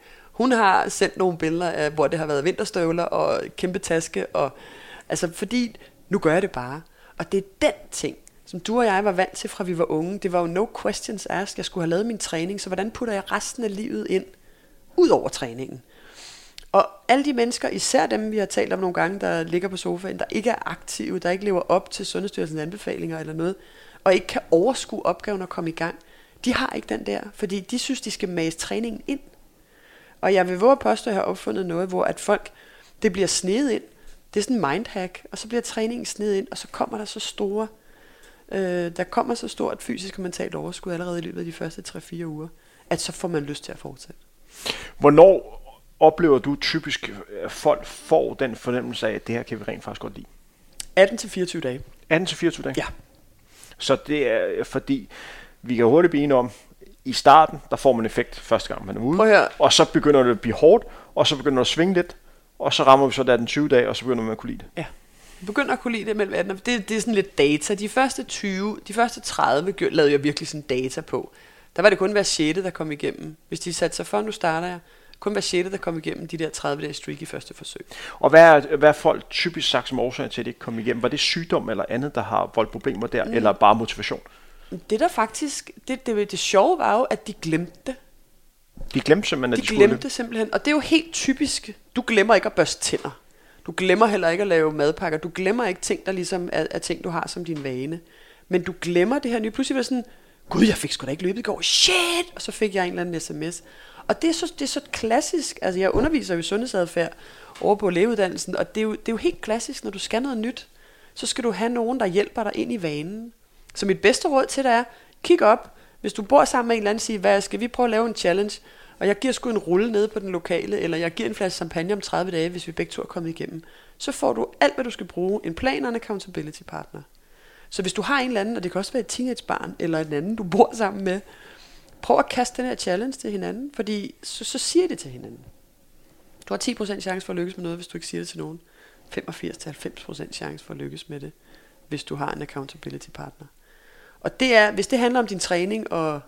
Hun har sendt nogle billeder af, hvor det har været vinterstøvler og kæmpe taske. Og, altså fordi, nu gør jeg det bare. Og det er den ting, som du og jeg var vant til fra vi var unge. Det var jo no questions asked. Jeg skulle have lavet min træning, så hvordan putter jeg resten af livet ind, ud over træningen? Og alle de mennesker, især dem, vi har talt om nogle gange, der ligger på sofaen, der ikke er aktive, der ikke lever op til Sundhedsstyrelsens anbefalinger eller noget, og ikke kan overskue opgaven og komme i gang, de har ikke den der, fordi de synes, de skal mase træningen ind. Og jeg vil våge at påstå, at jeg har opfundet noget, hvor at folk, det bliver snedet ind. Det er sådan en mindhack, og så bliver træningen snedet ind, og så kommer der så store, øh, der kommer så stort fysisk og mentalt overskud allerede i løbet af de første 3-4 uger, at så får man lyst til at fortsætte. Hvornår oplever du typisk, at folk får den fornemmelse af, at det her kan vi rent faktisk godt lide? 18-24 dage. 18-24 dage? Ja. Så det er fordi, vi kan hurtigt blive enige om, i starten, der får man effekt første gang, man er ude. Høre. Og så begynder det at blive hårdt, og så begynder det at svinge lidt, og så rammer vi så der den 20 dage, og så begynder man at kunne lide det. Ja. Jeg begynder at kunne lide det mellem 18 og- det, det er sådan lidt data. De første 20, de første 30 gjorde- lavede jeg virkelig sådan data på. Der var det kun hver 6. der kom igennem. Hvis de satte sig for, nu starter jeg, kun hver 6. der kom igennem de der 30 dages streak i første forsøg. Og hvad er, hvad er folk typisk sagt som årsag til, at det ikke kom igennem? Var det sygdom eller andet, der har voldt problemer der, mm. eller bare motivation? Det der faktisk, det, det, det sjove var jo, at de glemte det. De glemte simpelthen, at De de, skulle glemte simpelthen, og det er jo helt typisk. Du glemmer ikke at børste tænder. Du glemmer heller ikke at lave madpakker. Du glemmer ikke ting, der ligesom er, er ting, du har som din vane. Men du glemmer det her nye. Pludselig var sådan, gud, jeg fik sgu da ikke løbet i går. Shit! Og så fik jeg en eller anden sms. Og det er så, det er så klassisk. Altså, jeg underviser jo i sundhedsadfærd over på lægeuddannelsen, og det er, jo, det er jo helt klassisk, når du skal noget nyt, så skal du have nogen, der hjælper dig ind i vanen. Så mit bedste råd til dig er, kig op. Hvis du bor sammen med en eller anden, sig, hvad skal vi prøve at lave en challenge? Og jeg giver sgu en rulle nede på den lokale, eller jeg giver en flaske champagne om 30 dage, hvis vi begge to er kommet igennem. Så får du alt, hvad du skal bruge. En plan og en accountability partner. Så hvis du har en eller anden, og det kan også være et teenagebarn, eller en anden, du bor sammen med, prøv at kaste den her challenge til hinanden, fordi så, så siger det til hinanden. Du har 10% chance for at lykkes med noget, hvis du ikke siger det til nogen. 85-90% chance for at lykkes med det, hvis du har en accountability partner. Og det er, hvis det handler om din træning og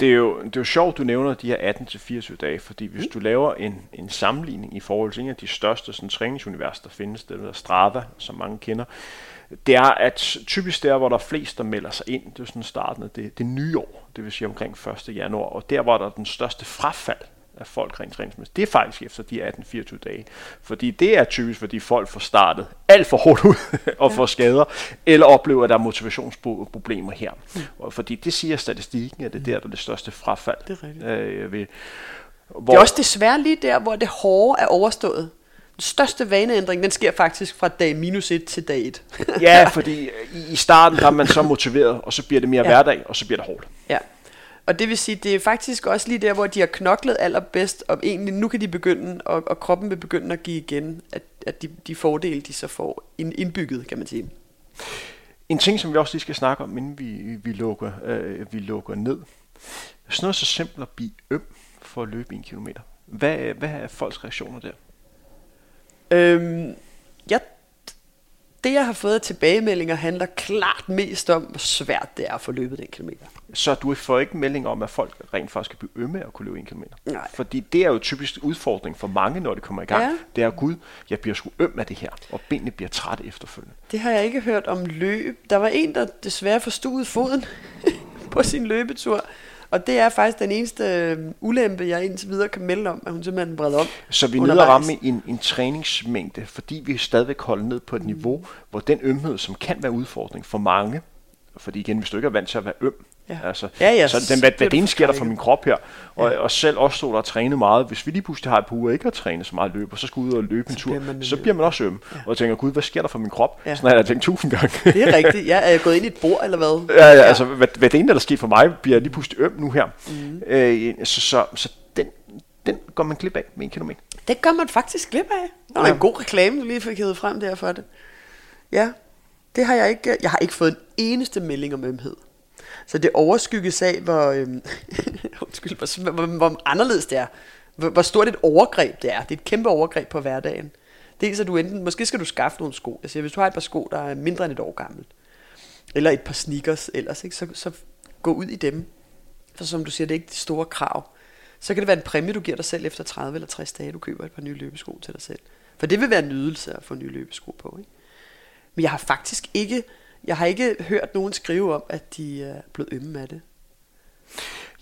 Det er, jo, det er jo sjovt, du nævner de her 18-24 dage, fordi hvis mm. du laver en, en sammenligning i forhold til en af de største sådan, træningsuniverser, der findes, det der Strava, som mange kender, det er, at typisk der, hvor der er flest, der melder sig ind, det er sådan starten af det, det nye år, det vil sige omkring 1. januar, og der, hvor der er den største frafald af folk rent træningsmæssigt, det er faktisk efter de 18-24 dage. Fordi det er typisk, fordi folk får startet alt for hårdt ud og får skader, eller oplever, at der er motivationsproblemer her. Mm. Fordi det siger statistikken, at det er der, der er det største frafald. Det er rigtigt. Øh, ved, hvor, det er også desværre lige der, hvor det hårde er overstået. Den største vaneændring, den sker faktisk fra dag minus 1 til dag 1. ja, fordi i, starten der er man så motiveret, og så bliver det mere ja. hverdag, og så bliver det hårdt. Ja. Og det vil sige, det er faktisk også lige der, hvor de har knoklet allerbedst, og egentlig nu kan de begynde, og, og kroppen vil begynde at give igen, at, at de, de fordele, de så får ind, indbygget, kan man sige. En ting, som vi også lige skal snakke om, inden vi, vi, lukker, øh, vi lukker ned. Sådan noget så simpelt at blive øm for at løbe en kilometer. Hvad, hvad er folks reaktioner der? Øhm, jeg, det, jeg har fået tilbagemeldinger, handler klart mest om, hvor svært det er at få løbet den kilometer. Så du får ikke melding om, at folk rent faktisk skal blive ømme at kunne løbe en kilometer. Nej. Fordi det er jo typisk udfordring for mange, når det kommer i gang. Ja. Det er, gud, jeg bliver sgu øm af det her, og benene bliver trætte efterfølgende. Det har jeg ikke hørt om løb. Der var en, der desværre forstuede foden på sin løbetur. Og det er faktisk den eneste øh, ulempe, jeg indtil videre kan melde om, at hun simpelthen bred om. Så vi er nede og ramme en, en træningsmængde, fordi vi stadigvæk holder ned på et niveau, hvor den ømhed, som kan være udfordring for mange, fordi igen, hvis du ikke er vant til at være øm, Ja. altså, Ja, ja, så den, hvad, hvad det sker der for min krop her, og, Ja. og selv to, der har trænet meget, hvis vi lige pludselig har et par uger ikke har trænet så meget løb, og så skal ud og løbe en tur, bliver så bliver man også øm, og jeg tænker, gud, hvad sker der for min krop? Ja. Sådan har jeg tænkt tusind gange. Det er rigtigt. Jeg er gået ind i et bord, eller hvad? Ja, ja, altså, hvad, hvad det ene, der er sket for mig, bliver lige pludselig øm nu her. Mm. Øh, så, så, så den, den går man glip af med en kilometer. Det gør man faktisk glip af. Og Ja. en god reklame, du lige fik hævet frem der for det. Ja, det har jeg ikke. Jeg har ikke fået en eneste melding om ømhed. Så det overskygges af, hvor, øhm, undskyld, hvor, hvor, hvor anderledes det er. Hvor, hvor stort et overgreb det er. Det er et kæmpe overgreb på hverdagen. Dels er du enten, måske skal du skaffe nogle sko. Jeg siger, hvis du har et par sko, der er mindre end et år gammelt, eller et par sneakers ellers, ikke, så, så gå ud i dem. For som du siger, det er ikke de store krav. Så kan det være en præmie, du giver dig selv efter 30 eller 60 dage, du køber et par nye løbesko til dig selv. For det vil være en nydelse at få nye løbesko på. Ikke? Men jeg har faktisk ikke, jeg har ikke hørt nogen skrive om, at de er blevet ømme af det.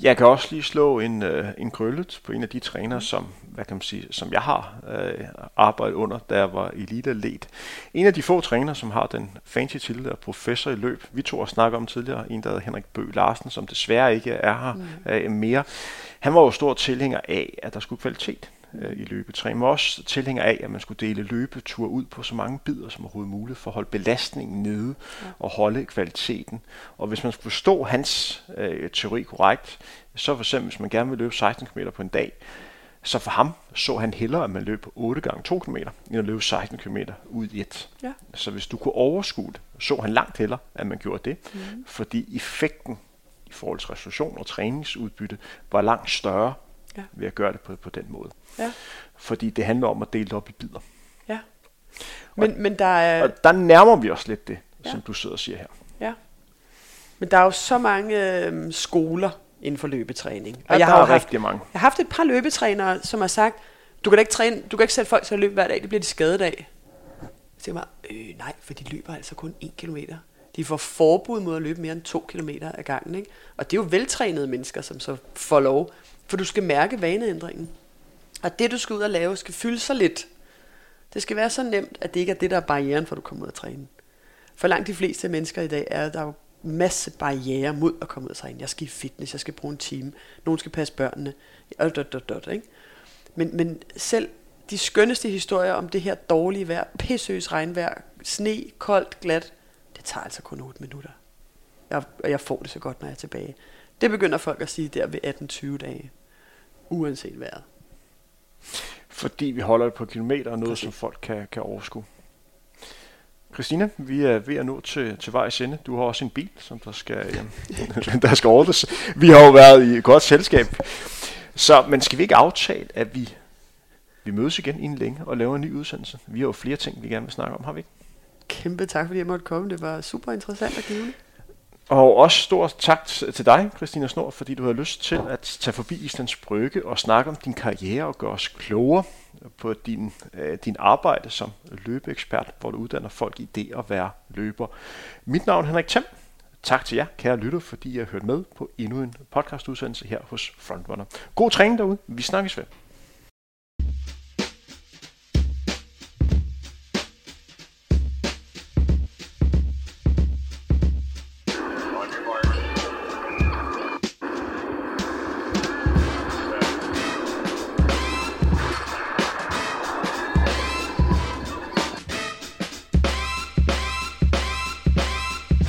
Jeg kan også lige slå en, øh, en krøllet på en af de trænere, som, hvad kan man sige, som jeg har øh, arbejdet under, da jeg var elite atlet. En af de få trænere, som har den fancy titel af professor i løb. Vi to har snakket om tidligere, en der hedder Henrik Bø Larsen, som desværre ikke er her mm. øh, mere. Han var jo stor tilhænger af, at der skulle kvalitet øh, i løbetræning, men også tilhænger af, at man skulle dele løbetur ud på så mange bidder som overhovedet muligt, for at holde belastningen nede og holde kvaliteten. Og hvis man skulle forstå hans øh, teori korrekt, så for eksempel, hvis man gerne vil løbe 16 km på en dag, så for ham så han hellere, at man løb 8 gange 2 km, end at løbe 16 km ud i et. Ja. Så hvis du kunne overskue det, så han langt hellere, at man gjorde det, mm. fordi effekten i forhold til restitution og træningsudbytte var langt større Ja. ved at gøre det på, på den måde. Ja. Fordi det handler om at dele det op i bidder. Ja. Men, men der er, Og der nærmer vi os lidt det, Ja. som du sidder og siger her. ja. Men der er jo så mange øh, skoler inden for løbetræning. Og jeg jeg der har er haft, rigtig mange. jeg har haft et par løbetrænere, som har sagt, du kan da ikke, træne, du kan ikke sætte folk til at løbe hver dag, det bliver de skadet af. Så siger jeg bare, øh, nej, for de løber altså kun 1 kilometer. De får forbud mod at løbe mere end 2 kilometer ad gangen. Ikke? Og det er jo veltrænede mennesker, som så får lov. For du skal mærke vaneændringen. Og det, du skal ud og lave, skal fylde så lidt. Det skal være så nemt, at det ikke er det, der er barrieren for, at du kommer ud og træne. For langt de fleste mennesker i dag er der jo masse barriere mod at komme ud og træne. Jeg skal i fitness, jeg skal bruge en time, nogen skal passe børnene, og dot, dot, dot, ikke? Men, men selv de skønneste historier om det her dårlige vejr, pissøs regnvejr, sne, koldt, glat, det tager altså kun 8 minutter. Jeg, og jeg får det så godt, når jeg er tilbage. Det begynder folk at sige der ved 18-20 dage, uanset vejret. Fordi vi holder det på kilometer og noget, Præcis. som folk kan, kan overskue. Christina, vi er ved at nå til, til vejs ende. Du har også en bil, som der skal, øh, der skal ordnes. Vi har jo været i et godt selskab. Så, men skal vi ikke aftale, at vi, vi mødes igen inden længe og laver en ny udsendelse? Vi har jo flere ting, vi gerne vil snakke om, har vi ikke? Kæmpe tak, fordi jeg måtte komme. Det var super interessant og givende. Og også stor tak til dig, Christina Snor, fordi du har lyst til at tage forbi Islands Brygge og snakke om din karriere og gøre os klogere på din, øh, din arbejde som løbeekspert, hvor du uddanner folk i det at være løber. Mit navn er Henrik Thiem. Tak til jer, kære lytter, fordi I har hørt med på endnu en podcastudsendelse her hos Frontrunner. God træning derude. Vi snakkes ved.